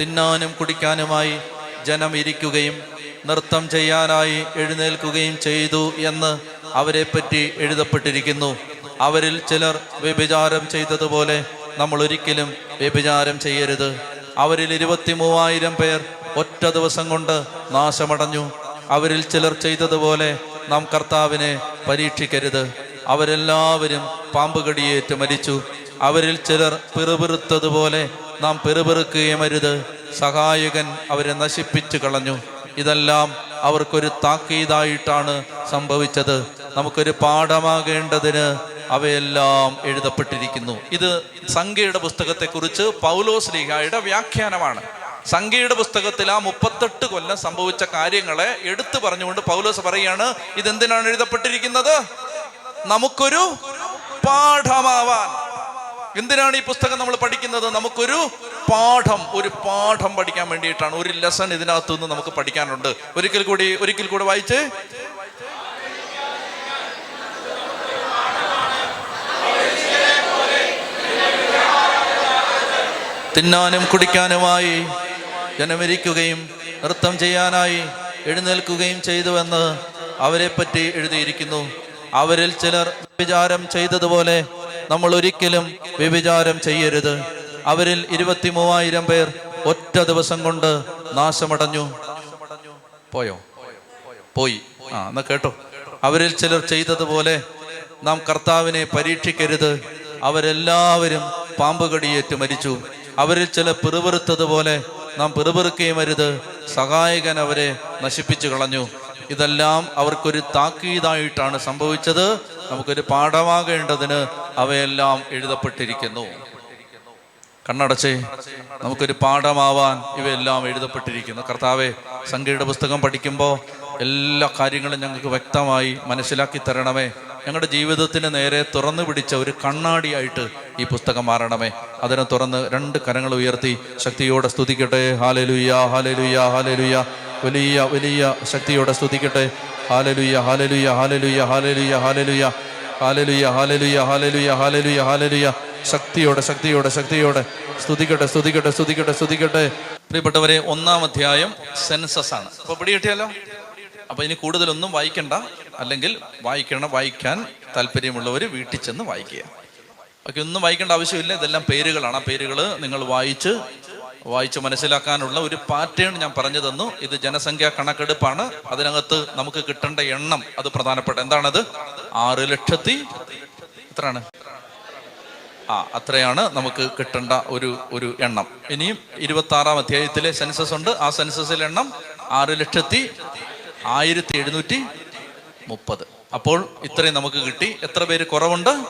തിന്നാനും കുടിക്കാനുമായി ജനം ഇരിക്കുകയും നൃത്തം ചെയ്യാനായി എഴുന്നേൽക്കുകയും ചെയ്തു എന്ന് അവരെപ്പറ്റി എഴുതപ്പെട്ടിരിക്കുന്നു. അവരിൽ ചിലർ വ്യഭിചാരം ചെയ്തതുപോലെ നമ്മൾ ഒരിക്കലും വ്യഭിചാരം ചെയ്യരുത്. അവരിൽ ഇരുപത്തി മൂവായിരം പേർ ഒറ്റ ദിവസം കൊണ്ട് നാശമടഞ്ഞു. അവരിൽ ചിലർ ചെയ്തതുപോലെ നാം കർത്താവിനെ പരീക്ഷിക്കരുത്. അവരെല്ലാവരും പാമ്പ് കടിയേറ്റ് മരിച്ചു. അവരിൽ ചിലർ പിറുപിറുത്തതുപോലെ നാം പിറുപിറുക്കുകയും അരുത്. സഹായകൻ അവരെ നശിപ്പിച്ചു കളഞ്ഞു. ഇതെല്ലാം അവർക്കൊരു താക്കീതായിട്ടാണ് സംഭവിച്ചത്. നമുക്കൊരു പാഠമാകേണ്ടതിന് അവയെല്ലാം എഴുതപ്പെട്ടിരിക്കുന്നു. ഇത് സംഖ്യയുടെ പുസ്തകത്തെക്കുറിച്ച് പൗലോസ് ലീഹായുടെ വ്യാഖ്യാനമാണ്. സംഖ്യയുടെ പുസ്തകത്തിൽ ആ മുപ്പത്തെട്ട് കൊല്ലം സംഭവിച്ച കാര്യങ്ങളെ എടുത്തു പറഞ്ഞുകൊണ്ട് പൗലോസ് പറയാണ് ഇതെന്തിനാണ് എഴുതപ്പെട്ടിരിക്കുന്നത്? നമുക്കൊരു പാഠമാവാൻ. എന്തിനാണ് ഈ പുസ്തകം നമ്മൾ പഠിക്കുന്നത്? നമുക്കൊരു പാഠം ഒരു പാഠം പഠിക്കാൻ വേണ്ടിയിട്ടാണ്. ഒരു ലെസൺ ഇതിനകത്തു നിന്ന് നമുക്ക് പഠിക്കാനുണ്ട്. ഒരിക്കൽ കൂടി ഒരിക്കൽ കൂടി വായിച്ച്. തിന്നാനും കുടിക്കാനുമായി ജനമരിക്കുകയും നൃത്തം ചെയ്യാനായി എഴുന്നേൽക്കുകയും ചെയ്തുവെന്ന് അവരെപ്പറ്റി എഴുതിയിരിക്കുന്നു. അവരിൽ ചിലർ വിചാരം ചെയ്തതുപോലെ നമ്മൾ ഒരിക്കലും വ്യഭിചാരം ചെയ്യരുത്. അവരിൽ ഇരുപത്തി മൂവായിരം പേർ ഒറ്റ ദിവസം കൊണ്ട് നാശമടഞ്ഞു. പോയോ? പോയി. ആ എന്നാ കേട്ടോ. അവരിൽ ചിലർ ചെയ്തതുപോലെ നാം കർത്താവിനെ പരീക്ഷിക്കരുത്. അവരെല്ലാവരും പാമ്പ് കടിയേറ്റ് മരിച്ചു. അവരിൽ ചില പിറുപിറുത്തതുപോലെ നാം പിറുപിറുക്കുകയും അരുത്. സഹായകൻ അവരെ നശിപ്പിച്ചു കളഞ്ഞു. ഇതെല്ലാം അവർക്കൊരു താക്കീതായിട്ടാണ് സംഭവിച്ചത്. നമുക്കൊരു പാഠമാകേണ്ടതിന് അവയെല്ലാം എഴുതപ്പെട്ടിരിക്കുന്നു. കണ്ണടച്ചേ നമുക്കൊരു പാഠമാവാൻ ഇവയെല്ലാം എഴുതപ്പെട്ടിരിക്കുന്നു. കർത്താവെ സംഖ്യയുടെ പുസ്തകം പഠിക്കുമ്പോൾ എല്ലാ കാര്യങ്ങളും ഞങ്ങൾക്ക് വ്യക്തമായി മനസ്സിലാക്കി തരണമേ. ഞങ്ങളുടെ ജീവിതത്തിന് നേരെ തുറന്നു പിടിച്ച ഒരു കണ്ണാടിയായിട്ട് ഈ പുസ്തകം മാറണമേ. അതിനെ തുറന്ന് രണ്ട് കരങ്ങൾ ഉയർത്തി ശക്തിയോടെ സ്തുതിക്കട്ടെ. ഹാലലുയ്യ ഹാലലുയ്യ ഹാലലുയ്യ വലിയ വലിയ ശക്തിയോടെ സ്തുതിക്കട്ടെ. ഹാലലുയ്യ ഹാലലുയ്യ ഹാലലുയ്യ ഹാലലുയ്യ ഹാലലുയ്യ ഹാലലുയ്യ ഹാലലുയ്യ ഹാലലുയ്യ ഹാലലുയ്യ ഹാലലുയ്യ ശക്തിയോടെ ശക്തിയോടെ ശക്തിയോടെ. സ്തുതിക്കട്ടെ സ്തുതിക്കട്ടെ സ്തുതിക്കട്ടെ സ്തുതിക്കട്ടെ. പ്രിയപ്പെട്ടവരെ ഒന്നാം അധ്യായം സെൻസസ് ആണ്. അപ്പൊ പിടി കിട്ടിയല്ലോ അപ്പൊ ഇനി കൂടുതലൊന്നും വായിക്കണ്ട. അല്ലെങ്കിൽ വായിക്കണം വായിക്കാൻ താല്പര്യമുള്ളവർ വീട്ടിൽ ചെന്ന് വായിക്കുക. ഓക്കെ ഒന്നും വായിക്കേണ്ട ആവശ്യമില്ല. ഇതെല്ലാം പേരുകളാണ്. ആ പേരുകൾ നിങ്ങൾ വായിച്ച് വായിച്ച് മനസ്സിലാക്കാനുള്ള ഒരു പാറ്റേൺ ഞാൻ പറഞ്ഞു തന്നു. ഇത് ജനസംഖ്യാ കണക്കെടുപ്പാണ്. അതിനകത്ത് നമുക്ക് കിട്ടേണ്ട എണ്ണം അത് പ്രധാനപ്പെട്ട എന്താണത്? ആറ് ലക്ഷത്തി എത്രയാണ്? ആ അത്രയാണ് നമുക്ക് കിട്ടേണ്ട ഒരു ഒരു എണ്ണം. ഇനിയും ഇരുപത്തി ആറാം അധ്യായത്തിലെ സെൻസസ് ഉണ്ട്. ആ സെൻസസിലെ എണ്ണം ആറ് ലക്ഷത്തി ആയിരത്തി എഴുന്നൂറ്റി മുപ്പത് അപ്പോൾ ഇത്രയും നമുക്ക് കിട്ടി. എത്ര പേര് കുറവുണ്ട്?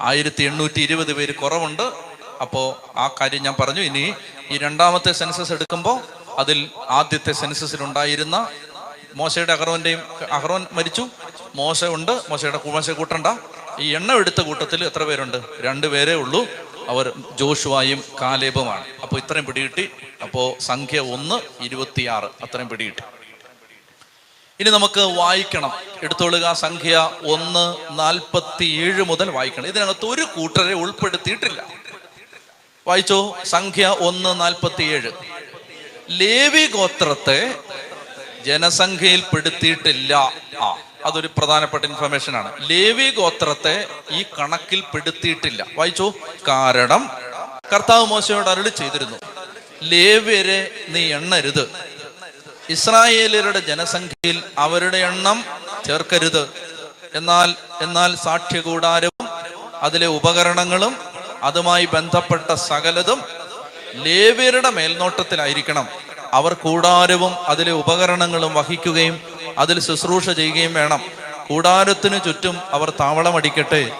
ആയിരത്തി എണ്ണൂറ്റി ഇരുപത് പേര് കുറവുണ്ട്. അപ്പോൾ ആ കാര്യം ഞാൻ പറഞ്ഞു. ഇനി ഈ രണ്ടാമത്തെ സെൻസസ് എടുക്കുമ്പോൾ അതിൽ ആദ്യത്തെ സെൻസസിൽ ഉണ്ടായിരുന്ന മോശയുടെ അഹ്റോന്റെയും അഹ്റോൻ മരിച്ചു. മോശ ഉണ്ട്. മോശയുടെ മോശ കൂട്ടണ്ട. ഈ എണ്ണം എടുത്ത കൂട്ടത്തിൽ എത്ര പേരുണ്ട്? രണ്ടു പേരേ ഉള്ളൂ. അവർ ജോഷുവായും കാലേബുമാണ്. അപ്പോൾ ഇത്രയും പിടികിട്ടി. അപ്പോൾ സംഖ്യ ഒന്ന് ഇരുപത്തിയാറ്. അത്രയും പിടികിട്ടി. ഇനി നമുക്ക് വായിക്കണം. എടുത്തോളുക സംഖ്യ ഒന്ന് നാൽപ്പത്തി ഏഴ് മുതൽ വായിക്കണം. ഇതിനകത്ത് ഒരു കൂട്ടരെ ഉൾപ്പെടുത്തിയിട്ടില്ല. വായിച്ചോ? സംഖ്യ ഒന്ന് നാൽപ്പത്തി ഏഴ് ലേവി ഗോത്രത്തെ ജനസംഖ്യയിൽ പെടുത്തിയിട്ടില്ല ആ അതൊരു പ്രധാനപ്പെട്ട ഇൻഫർമേഷൻ ആണ്. ലേവി ഗോത്രത്തെ ഈ കണക്കിൽ പെടുത്തിയിട്ടില്ല വായിച്ചോ? കാരണം കർത്താവ് മോശയോട് അരുളി ചെയ്തിരുന്നു. ലേവ്യരെ നീ എണ്ണരുത്. ഇസ്രായേലരുടെ ജനസംഖ്യയിൽ അവരുടെ എണ്ണം ചേർക്കരുത്. എന്നാൽ എന്നാൽ സാക്ഷ്യകൂടാരവും അതിലെ ഉപകരണങ്ങളും അതുമായി ബന്ധപ്പെട്ട സകലതും ലേവ്യരുടെ മേൽനോട്ടത്തിലായിരിക്കണം. അവർ കൂടാരവും അതിലെ ഉപകരണങ്ങളും വഹിക്കുകയും അതിൽ ശുശ്രൂഷ ചെയ്യുകയും വേണം. കൂടാരത്തിനു ചുറ്റും അവർ താവളമടിക്കട്ടെ.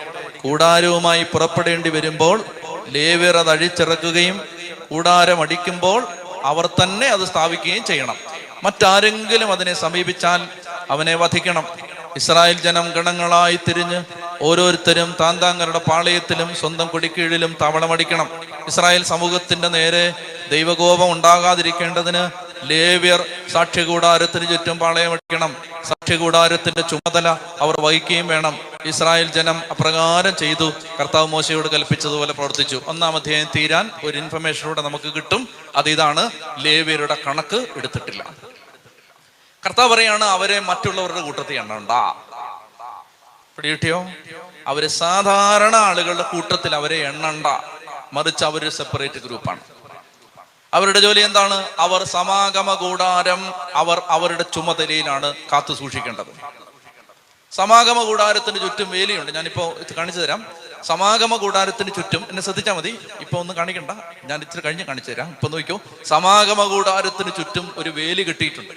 കൂടാരവുമായി പുറപ്പെടേണ്ടി വരുമ്പോൾ ലേവ്യർ അത് അഴിച്ചിറക്കുകയും കൂടാരം അടിക്കുമ്പോൾ അവർ തന്നെ അത് സ്ഥാപിക്കുകയും ചെയ്യണം. മറ്റാരെങ്കിലും അതിനെ സമീപിച്ചാൽ അവനെ വധിക്കണം. ഇസ്രായേൽ ജനം ഗണങ്ങളായി തിരിഞ്ഞ് ഓരോരുത്തരും താന്താങ്ങളുടെ പാളയത്തിലും സ്വന്തം കുടിക്കീഴിലും തവളമടിക്കണം. ഇസ്രായേൽ സമൂഹത്തിന്റെ നേരെ ദൈവകോപം ഉണ്ടാകാതിരിക്കേണ്ടതിന് ലേവ്യർ സാക്ഷ്യകൂടാരത്തിന് ചുറ്റും പാളയമടിക്കണം സാക്ഷ്യകൂടാരത്തിന്റെ ചുമതല അവർ വഹിക്കുകയും വേണം. ഇസ്രായേൽ ജനം അപ്രകാരം ചെയ്തു. കർത്താവ് മോശയോട് കൽപ്പിച്ചതുപോലെ പ്രവർത്തിച്ചു. ഒന്നാം അധ്യായം തീരാൻ ഒരു ഇൻഫർമേഷനിലൂടെ നമുക്ക് കിട്ടും. അത് ഇതാണ്. ലേവ്യരുടെ കണക്ക് എടുത്തിട്ടില്ല. കർത്താവ് പറയാണ് അവരെ മറ്റുള്ളവരുടെ കൂട്ടത്തിൽ എണ്ണണ്ട. പിടികിട്ടിയോ? അവർ സാധാരണ ആളുകളുടെ കൂട്ടത്തിൽ അവരെ എണ്ണണ്ട. മറിച്ച് അവർ സെപ്പറേറ്റ് ഗ്രൂപ്പാണ് അവരുടെ ജോലി എന്താണ്? അവർ സമാഗമ കൂടാരം അവർ അവരുടെ ചുമതലയിലാണ് കാത്തു സൂക്ഷിക്കേണ്ടത്. സമാഗമ കൂടാരത്തിന് ചുറ്റും വേലിയുണ്ട്. ഞാനിപ്പോ കാണിച്ചു തരാം. സമാഗമ കൂടാരത്തിന് ചുറ്റും എന്നെ ശ്രദ്ധിച്ചാൽ മതി. ഇപ്പൊ ഒന്ന് കാണിക്കണ്ട. ഞാൻ ഇച്ചിരി കഴിഞ്ഞ് കാണിച്ചു തരാം. ഇപ്പൊ നോക്കിയോ സമാഗമ കൂടാരത്തിന് ചുറ്റും ഒരു വേലി കിട്ടിയിട്ടുണ്ട്.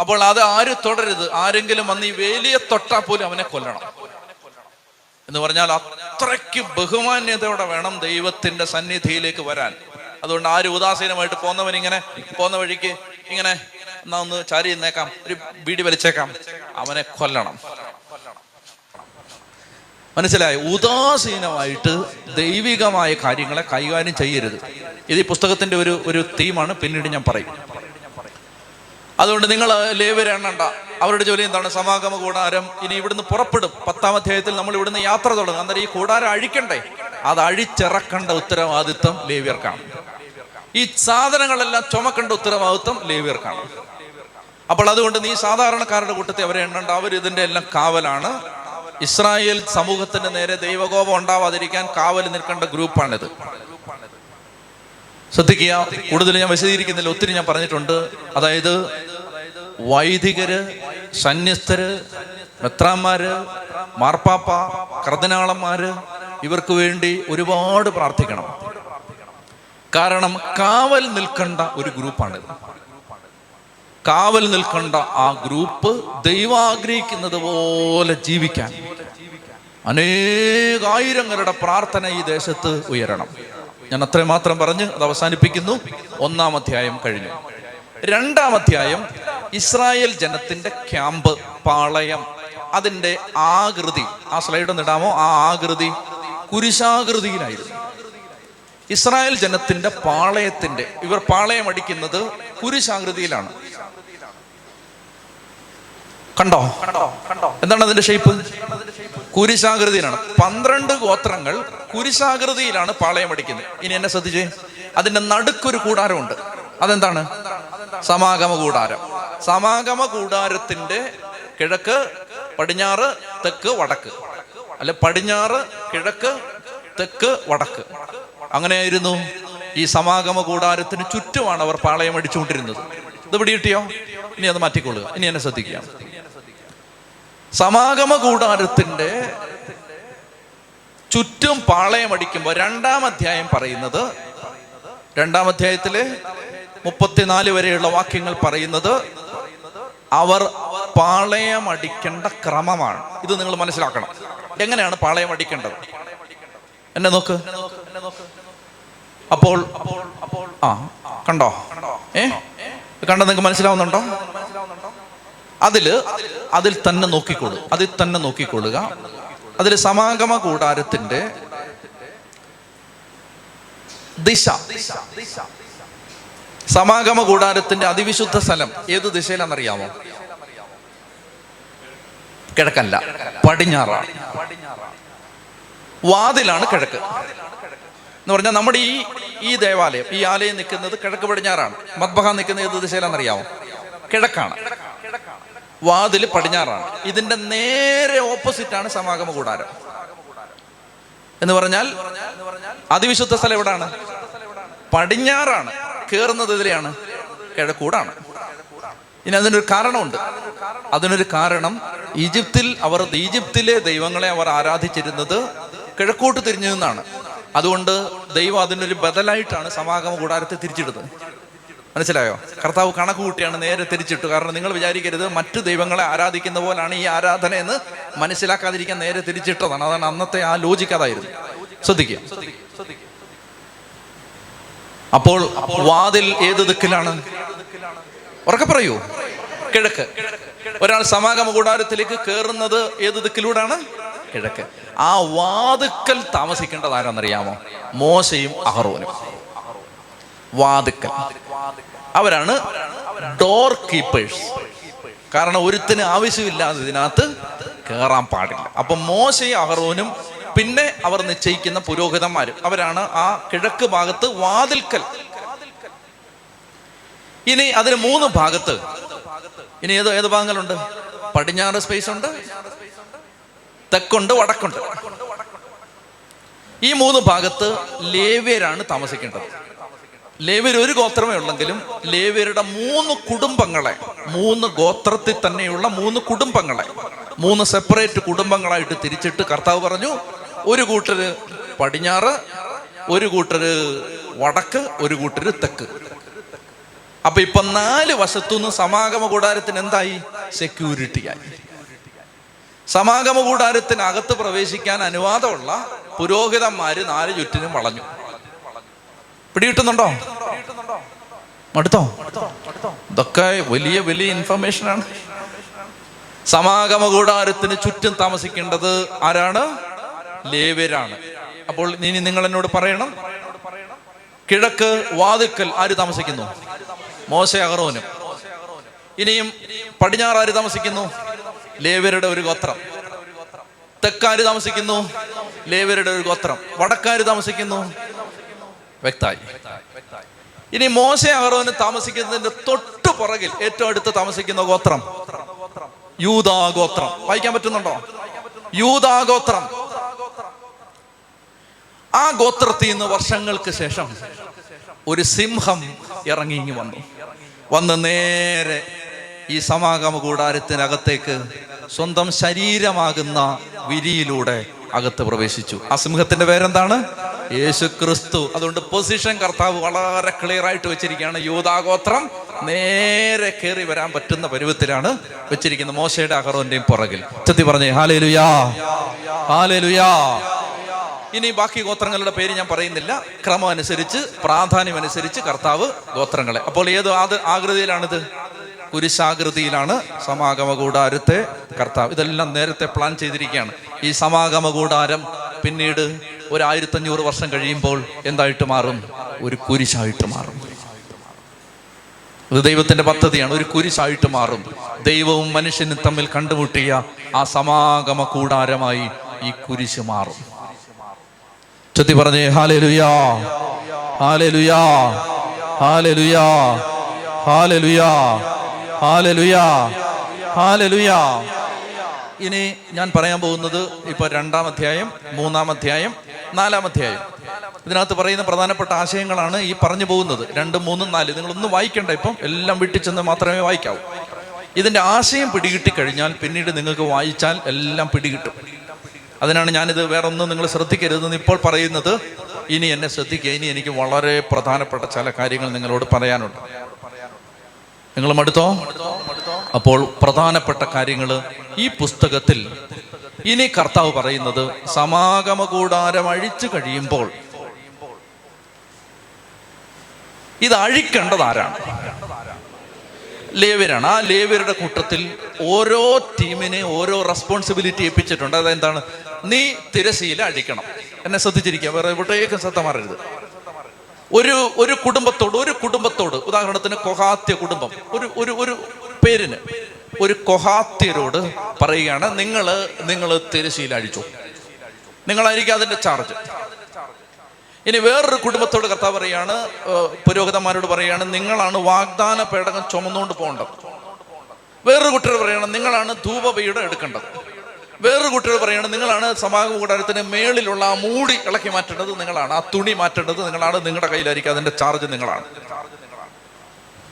അപ്പോൾ അത് ആര് തുടരുത്? ആരെങ്കിലും വന്ന് ഈ വേലിയെ തൊട്ടാൽ പോലും അവനെ കൊല്ലണം. എന്ന് പറഞ്ഞാൽ അത്രയ്ക്ക് ബഹുമാന്യതയോടെ വേണം ദൈവത്തിന്റെ സന്നിധിയിലേക്ക് വരാൻ. അതുകൊണ്ട് ആര് ഉദാസീനമായിട്ട് പോന്നവൻ ഇങ്ങനെ പോന്ന വഴിക്ക് ഇങ്ങനെ എന്നാ ഒന്ന് ചാരി നിന്നേക്കാം ഒരു ബീഡി വലിച്ചേക്കാം. അവനെ കൊല്ലണം. മനസ്സിലായി? ഉദാസീനമായിട്ട് ദൈവികമായ കാര്യങ്ങളെ കൈകാര്യം ചെയ്യരുത്. ഇത് ഈ പുസ്തകത്തിന്റെ ഒരു ഒരു തീമാണ് പിന്നീട് ഞാൻ പറയും. അതുകൊണ്ട് നിങ്ങൾ ലേവരെ എണ്ണണ്ട. അവരുടെ ജോലി എന്താണ്? സമാഗമ കൂടാരം. ഇനി ഇവിടുന്ന് പുറപ്പെടും. പത്താം അധ്യായത്തിൽ നമ്മൾ ഇവിടുന്ന് യാത്ര തുടങ്ങും. അന്നേരം ഈ കൂടാരം അഴിക്കണ്ടേ? അത് അഴിച്ചിറക്കേണ്ട ഉത്തരവാദിത്വം ലേവ്യർക്കാണ്. ഈ സാധനങ്ങളെല്ലാം ചുമക്കേണ്ട ഉത്തരവാദിത്വം ലേവ്യർക്കാണ്. അപ്പോൾ അതുകൊണ്ട് നീ സാധാരണക്കാരുടെ കൂട്ടത്തിൽ അവരെ എണ്ണണ്ട. അവർ ഇതിന്റെ എല്ലാം കാവലാണ്. ഇസ്രായേൽ സമൂഹത്തിന്റെ നേരെ ദൈവകോപം ഉണ്ടാവാതിരിക്കാൻ കാവൽ നിൽക്കേണ്ട ഗ്രൂപ്പാണിത്. ശ്രദ്ധിക്കുക കൂടുതൽ ഞാൻ വിശദീകരിക്കുന്നില്ല. ഒത്തിരി ഞാൻ പറഞ്ഞിട്ടുണ്ട്. അതായത് വൈദികര് സന്യസ്തര് മെത്രാന്മാര് മാർപ്പാപ്പ കർദിനാളന്മാര് ഇവർക്ക് വേണ്ടി ഒരുപാട് പ്രാർത്ഥിക്കണം. കാരണം കാവൽ നിൽക്കേണ്ട ഒരു ഗ്രൂപ്പാണിത് കാവൽ നിൽക്കേണ്ട ആ ഗ്രൂപ്പ് ദൈവം ആഗ്രഹിക്കുന്നത് പോലെ ജീവിക്കാൻ. അനേകായിരങ്ങളുടെ പ്രാർത്ഥന ഈ ദേശത്ത് ഉയരണം. ഞാൻ അത്രയും മാത്രം പറഞ്ഞ് അത് അവസാനിപ്പിക്കുന്നു. ഒന്നാം അധ്യായം കഴിഞ്ഞു. രണ്ടാം അധ്യായം ഇസ്രായേൽ ജനത്തിന്റെ ക്യാമ്പ് പാളയം അതിന്റെ ആകൃതി. ആ സ്ലൈഡ് ഒന്ന് ഇടാമോ? ആ ആകൃതി കുരിശാകൃതിയിലായിരുന്നു. ഇസ്രായേൽ ജനത്തിന്റെ പാളയത്തിന്റെ ഇവർ പാളയം അടിക്കുന്നത് കുരിശാകൃതിയിലാണ് കണ്ടോ? എന്താണ് അതിന്റെ ഷേപ്പ് കുരിശാകൃതിയിലാണ് പന്ത്രണ്ട് ഗോത്രങ്ങൾ കുരിശാകൃതിയിലാണ് പാളയം അടിക്കുന്നത്. ഇനി എന്നെ ശ്രദ്ധിച്ചേ. അതിന്റെ നടുക്കൊരു കൂടാരമുണ്ട്. അതെന്താണ്? സമാഗമ കൂടാരം. സമാഗമ കൂടാരത്തിന്റെ കിഴക്ക് പടിഞ്ഞാറ് തെക്ക് വടക്ക്. അല്ല പടിഞ്ഞാറ് കിഴക്ക് തെക്ക് വടക്ക്. അങ്ങനെയായിരുന്നു. ഈ സമാഗമ കൂടാരത്തിന് ചുറ്റുമാണ് അവർ പാളയം അടിച്ചുകൊണ്ടിരുന്നത്. ഇത് പിടികിട്ടിയോ ഇനി അത് മാറ്റിക്കൊള്ളുക. ഇനി എന്നെ ശ്രദ്ധിക്കുക. സമാഗമ കൂടാരത്തിന്റെ ചുറ്റും പാളയം അടിക്കുമ്പോൾ രണ്ടാം അധ്യായം പറയുന്നത് രണ്ടാം അധ്യായത്തിലെ മുപ്പത്തിനാല് വരെയുള്ള വാക്യങ്ങൾ പറയുന്നത് അവർ പാളയം അടിക്കേണ്ട ക്രമമാണ്. ഇത് നിങ്ങൾ മനസ്സിലാക്കണം. എങ്ങനെയാണ് പാളയം അടിക്കേണ്ടത്? എന്നെ നോക്ക്. അപ്പോൾ ആ കണ്ടോ? ഏ? കണ്ടോ നിങ്ങൾക്ക് മനസ്സിലാവുന്നുണ്ടോ? അതിൽ അതിൽ തന്നെ നോക്കിക്കൊള്ളു. അതിൽ തന്നെ നോക്കിക്കൊള്ളുക. അതിൽ സമാഗമ കൂടാരത്തിന്റെ ദിശ. സമാഗമ കൂടാരത്തിന്റെ അതിവിശുദ്ധ സ്ഥലം ഏത് ദിശയിലാണെന്നറിയാമോ? കിഴക്കല്ല പടിഞ്ഞാറാണ്. വാതിലാണ് കിഴക്ക്. എന്ന് പറഞ്ഞാൽ നമ്മുടെ ഈ ഈ ദേവാലയം ഈ ആലയം നിൽക്കുന്നത് കിഴക്ക് പടിഞ്ഞാറാണ്. മദ്ബഹ നിൽക്കുന്ന ഏത് ദിശയിലാണെന്നറിയാമോ കിഴക്കാണ്. വാതിൽ പടിഞ്ഞാറാണ്. ഇതിന്റെ നേരെ ഓപ്പോസിറ്റ് ആണ് സമാഗമ കൂടാരം. എന്ന് പറഞ്ഞാൽ അതിവിശുദ്ധ സ്ഥലം എവിടാണ്? പടിഞ്ഞാറാണ്. കേറുന്നത് ഇതിലെയാണ്? കിഴക്കൂടാണ്. ഇനി അതിനൊരു കാരണമുണ്ട്. അതിനൊരു കാരണം ഈജിപ്തിൽ അവർ ഈജിപ്തിലെ ദൈവങ്ങളെ അവർ ആരാധിച്ചിരുന്നത് കിഴക്കോട്ട് തിരിഞ്ഞു നിന്നാണ്. അതുകൊണ്ട് ദൈവം അതിനൊരു ബദലായിട്ടാണ് സമാഗമ കൂടാരത്തെ തിരിച്ചിടുന്നത്. മനസ്സിലായോ? കർത്താവ് കണക്ക് കൂട്ടിയാണ് നേരെ തിരിച്ചിട്ടു. കാരണം നിങ്ങൾ വിചാരിക്കരുത് മറ്റു ദൈവങ്ങളെ ആരാധിക്കുന്ന പോലാണ് ഈ ആരാധന എന്ന് മനസ്സിലാക്കാതിരിക്കാൻ നേരെ തിരിച്ചിട്ടതാണ്. അതാണ് അന്നത്തെ ആ ലോജിക്ക് അതായിരുന്നു. ശ്രദ്ധിക്കുക. അപ്പോൾ വാതിൽ ഏത് ദിക്കിലാണ്? ഉറക്കെ പറയൂ. കിഴക്ക്. ഒരാൾ സമാഗമ കൂടാരത്തിലേക്ക് കയറുന്നത് ഏത് ദിക്കിലൂടാണ്? കിഴക്ക്. ആ വാതുക്കൽ താമസിക്കേണ്ടത് ആരാന്നറിയാമോ മോശയും അഹറോനും. വാതുക്കൽ. അവരാണ് ഡോർ കീപ്പേഴ്സ് കാരണം ഒരുത്തിന് ആവശ്യമില്ലാതെ ഇതിനകത്ത് കയറാൻ പാടില്ല. അപ്പം മോശയും അഹറോനും പിന്നെ അവർ നിശ്ചയിക്കുന്ന പുരോഹിതന്മാരും അവരാണ് ആ കിഴക്ക് ഭാഗത്ത് വാതിൽക്കൽ. ഇനി അതിന് മൂന്ന് ഭാഗത്ത്. ഇനി ഏത് ഏത് ഭാഗങ്ങളുണ്ട്? പടിഞ്ഞാറ് സ്പേസ് ഉണ്ട്. തെക്കുണ്ട് വടക്കുണ്ട്. ഈ മൂന്ന് ഭാഗത്ത് ലേവ്യരാണ് താമസിക്കേണ്ടത്. ലേവ്യർ ഒരു ഗോത്രമേ ഉള്ളെങ്കിലും ലേവ്യരുടെ മൂന്ന് കുടുംബങ്ങളെ മൂന്ന് ഗോത്രത്തിൽ തന്നെയുള്ള മൂന്ന് കുടുംബങ്ങളെ മൂന്ന് സെപ്പറേറ്റ് കുടുംബങ്ങളായിട്ട് തിരിച്ചിട്ട് കർത്താവ് പറഞ്ഞു ഒരു കൂട്ടര് പടിഞ്ഞാറ് ഒരു കൂട്ടര് വടക്ക് ഒരു കൂട്ടര് തെക്ക്. അപ്പൊ ഇപ്പൊ നാല് വശത്തുനിന്ന് സമാഗമ കൂടാരത്തിന് എന്തായി? സെക്യൂരിറ്റി ആയി. സമാഗമ കൂടാരത്തിനകത്ത് പ്രവേശിക്കാൻ അനുവാദമുള്ള പുരോഹിതന്മാര് നാല് ചുറ്റിനും വളഞ്ഞു. പിടികിട്ടുന്നുണ്ടോ? മടുത്തോ? ഇതൊക്കെ വലിയ വലിയ ഇൻഫർമേഷൻ ആണ്. സമാഗമ കൂടാരത്തിന് ചുറ്റും താമസിക്കേണ്ടത് ആരാണ്? ലേവ്യരാണ്. അപ്പോൾ ഇനി നിങ്ങൾ എന്നോട് പറയണം. കിഴക്ക് വാതിക്കൽ ആര് താമസിക്കുന്നു? മോശ അഹറോനും ഇനിയും പടിഞ്ഞാറ് ആര് താമസിക്കുന്നു? ലേവ്യരുടെ ഒരു ഗോത്രം. തെക്കാര് താമസിക്കുന്നു ലേവരുടെ ഒരു ഗോത്രം. വടക്കാര് താമസിക്കുന്നു വ്യക്തമായി ഇനി മോശ അഹറോന് താമസിക്കുന്നതിന്റെ തൊട്ടു പുറകിൽ ഏറ്റവും അടുത്ത് താമസിക്കുന്ന ഗോത്രം യൂതാ ഗോത്രം. വായിക്കാൻ പറ്റുന്നുണ്ടോ? യൂതാ ഗോത്രം. ആ ഗോത്രത്തിൽ നിന്ന് വർഷങ്ങൾക്ക് ശേഷം ഒരു സിംഹം ഇറങ്ങി വന്നു. വന്ന് നേരെ ഈ സമാഗമ കൂടാരത്തിനകത്തേക്ക് സ്വന്തം ശരീരമാകുന്ന വിരിയിലൂടെ അകത്ത് പ്രവേശിച്ചു. ആ സിംഹത്തിന്റെ പേരെന്താണ്? യേശു ക്രിസ്തു അതുകൊണ്ട് പൊസിഷൻ കർത്താവ് വളരെ ക്ലിയർ ആയിട്ട് വെച്ചിരിക്കുകയാണ്. യൂതാഗോത്രം നേരെ കയറി വരാൻ പറ്റുന്ന പരുവത്തിലാണ് വെച്ചിരിക്കുന്നത്. മോശയുടെ അഹറോന്റെയും പുറകിൽ. ചെത്തി പറഞ്ഞേ ഹാലേലുയാ ഹാലേലുയാ. ഹാലേ ഇനി ബാക്കി ഗോത്രങ്ങളുടെ പേര് ഞാൻ പറയുന്നില്ല. ക്രമം അനുസരിച്ച് പ്രാധാന്യം അനുസരിച്ച് കർത്താവ് ഗോത്രങ്ങളെ. അപ്പോൾ ഏത് ആകൃതിയിലാണിത്? കുരിശാകൃതിയിലാണ് സമാഗമ കൂടാരത്തെ കർത്താവ്. ഇതെല്ലാം നേരത്തെ പ്ലാൻ ചെയ്തിരിക്കുകയാണ്. ഈ സമാഗമ കൂടാരം പിന്നീട് ഒരു ആയിരത്തഞ്ഞൂറ് വർഷം കഴിയുമ്പോൾ എന്തായിട്ട് മാറും? ഒരു കുരിശായിട്ട് മാറും. ഇത് ദൈവത്തിന്റെ പദ്ധതിയാണ്. ഒരു കുരിശായിട്ട് മാറും. ദൈവവും മനുഷ്യനും തമ്മിൽ കണ്ടുമുട്ടിയ ആ സമാഗമ കൂടാരമായി ഈ കുരിശ് മാറും. ചൊത്തി പറഞ്ഞേ ഹാലലുയാ ഹാലലുയാ ഹാലേ ലുയാ ഇനി ഞാൻ പറയാൻ പോകുന്നത് ഇപ്പൊ രണ്ടാം അധ്യായം മൂന്നാം അധ്യായം നാലാം അധ്യായം. ഇതിനകത്ത് പറയുന്ന പ്രധാനപ്പെട്ട ആശയങ്ങളാണ് ഈ പറഞ്ഞു പോകുന്നത്. രണ്ട് മൂന്നും നാല്. നിങ്ങൾ നിങ്ങളൊന്നും വായിക്കണ്ട ഇപ്പം. എല്ലാം വീട്ടിൽ ചെന്ന് മാത്രമേ വായിക്കാവൂ. ഇതിന്റെ ആശയം പിടികിട്ടി കഴിഞ്ഞാൽ പിന്നീട് നിങ്ങൾക്ക് വായിച്ചാൽ എല്ലാം പിടികിട്ടും. അതിനാണ് ഞാനിത് വേറെ ഒന്നും നിങ്ങൾ ശ്രദ്ധിക്കരുതെന്ന് ഇപ്പോൾ പറയുന്നത്. ഇനി എന്നെ ശ്രദ്ധിക്കുക. ഇനി എനിക്ക് വളരെ പ്രധാനപ്പെട്ട ചില കാര്യങ്ങൾ നിങ്ങളോട് പറയാനുണ്ട്. നിങ്ങൾ മടുത്തോ? അപ്പോൾ പ്രധാനപ്പെട്ട കാര്യങ്ങൾ ഈ പുസ്തകത്തിൽ ഇനി കർത്താവ് പറയുന്നത് സമാഗമ കൂടാരം അഴിച്ചു കഴിയുമ്പോൾ. ഇത് അഴിക്കേണ്ടത് ആരാണ്? ലേവ്യരാണ്. ആ ലേവ്യരുടെ കൂട്ടത്തിൽ ഓരോ ടീമിനെ ഓരോ റെസ്പോൺസിബിലിറ്റി ഏൽപ്പിച്ചിട്ടുണ്ട്. അതെന്താണ്? നീ തിരശീല അഴിക്കണം. എന്നെ ശ്രദ്ധിച്ചിരിക്കുക. വേറെ എവിടേക്കും ശ്രദ്ധ മാറരുത്. ഒരു ഒരു കുടുംബത്തോട് ഒരു കുടുംബത്തോട്. ഉദാഹരണത്തിന് കൊഹാത്യ കുടുംബം. ഒരു ഒരു ഒരു പേരിന്. ഒരു കൊഹാത്യരോട് പറയുകയാണ് നിങ്ങൾ നിങ്ങൾ തിരശ്ശീല അഴിച്ചു നിങ്ങളായിരിക്കും അതിന്റെ ചാർജ് ഇനി വേറൊരു കുടുംബത്തോട് കർത്താവ് പറയാണ് പുരോഹിതന്മാരോട് പറയാണ് നിങ്ങളാണ് വാഗ്ദാന പേടകം ചുമന്നുകൊണ്ട് പോകേണ്ടത്. വേറൊരു കുട്ടികൾ പറയണം നിങ്ങളാണ് ധൂപപീഠം എടുക്കേണ്ടത്. വേറൊരു കുട്ടികൾ പറയുകയാണ് നിങ്ങളാണ് സമാഗമ കൂടാരത്തിന് മേളിലുള്ള ആ മൂടി ഇളക്കി മാറ്റേണ്ടത് നിങ്ങളാണ് ആ തുണി മാറ്റേണ്ടത് നിങ്ങളാണ് നിങ്ങളുടെ കയ്യിലായിരിക്കും അതിന്റെ ചാർജ് നിങ്ങളാണ്.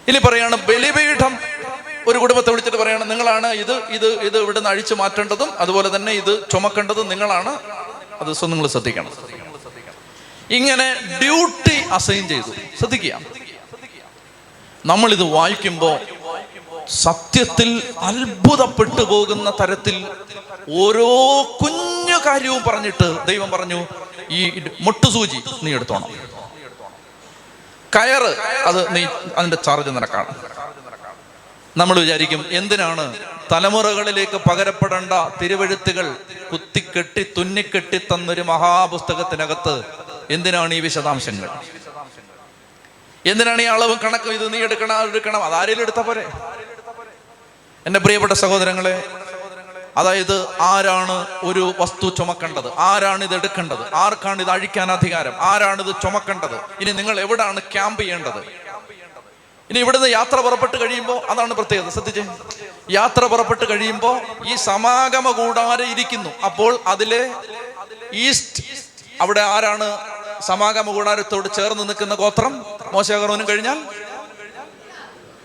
ഇനി പറയാണ് ബലിപീഠം. ഒരു കുടുംബത്തെ വിളിച്ചിട്ട് പറയണം നിങ്ങളാണ് ഇത് ഇത് ഇത് ഇവിടുന്ന് അഴിച്ചു മാറ്റേണ്ടതും അതുപോലെ തന്നെ ഇത് ചുമക്കേണ്ടതും നിങ്ങളാണ്. അത് നിങ്ങൾ ശ്രദ്ധിക്കണം. ഇങ്ങനെ ഡ്യൂട്ടി അസൈൻ ചെയ്തു. ശ്രദ്ധിക്കുക. നമ്മളിത് വായിക്കുമ്പോൾ സത്യത്തിൽ അത്ഭുതപ്പെട്ടു പോകുന്ന തരത്തിൽ ഓരോ കുഞ്ഞു കാര്യവും പറഞ്ഞിട്ട് ദൈവം പറഞ്ഞു ഈ മുട്ടുസൂചി നീ എടുത്തോണം. കയറ് അത് നീ അതിന്റെ ചാർജ് നിനക്കാണ്. നമ്മൾ വിചാരിക്കും എന്തിനാണ് തലമുറകളിലേക്ക് പകരപ്പെടേണ്ട തിരുവഴുത്തുകൾ കുത്തിക്കെട്ടി തുന്നിക്കെട്ടി തന്നൊരു മഹാപുസ്തകത്തിനകത്ത് എന്തിനാണ് ഈ വിശദാംശങ്ങൾ? എന്തിനാണ് ഈ അളവും കണക്കും ഇത് നീ എടുക്കണം എടുക്കണം അതാരേലും എടുത്ത പോരെ? എന്റെ പ്രിയപ്പെട്ട സഹോദരങ്ങളെ അതായത് ആരാണ് ഒരു വസ്തു ചുമക്കേണ്ടത്? ആരാണ് ഇത് എടുക്കേണ്ടത്? ആർക്കാണ് ഇത് അഴിക്കാൻ അധികാരം? ആരാണ് ഇത് ചുമക്കേണ്ടത്? ഇനി നിങ്ങൾ എവിടെയാണ് ക്യാമ്പ് ചെയ്യേണ്ടത്? ഇനി ഇവിടുന്ന് യാത്ര പുറപ്പെട്ട് കഴിയുമ്പോൾ അതാണ് പ്രത്യേകത. ശ്രദ്ധിച്ചേ. യാത്ര പുറപ്പെട്ട് കഴിയുമ്പോൾ ഈ സമാഗമ കൂടാരം ഇരിക്കുന്നു. അപ്പോൾ അതിലെ ഈസ്റ്റ് അവിടെ ആരാണ് സമാഗമ കൂടാരത്തോട് ചേർന്ന് നിൽക്കുന്ന ഗോത്രം? മോശകറോനും കഴിഞ്ഞാൽ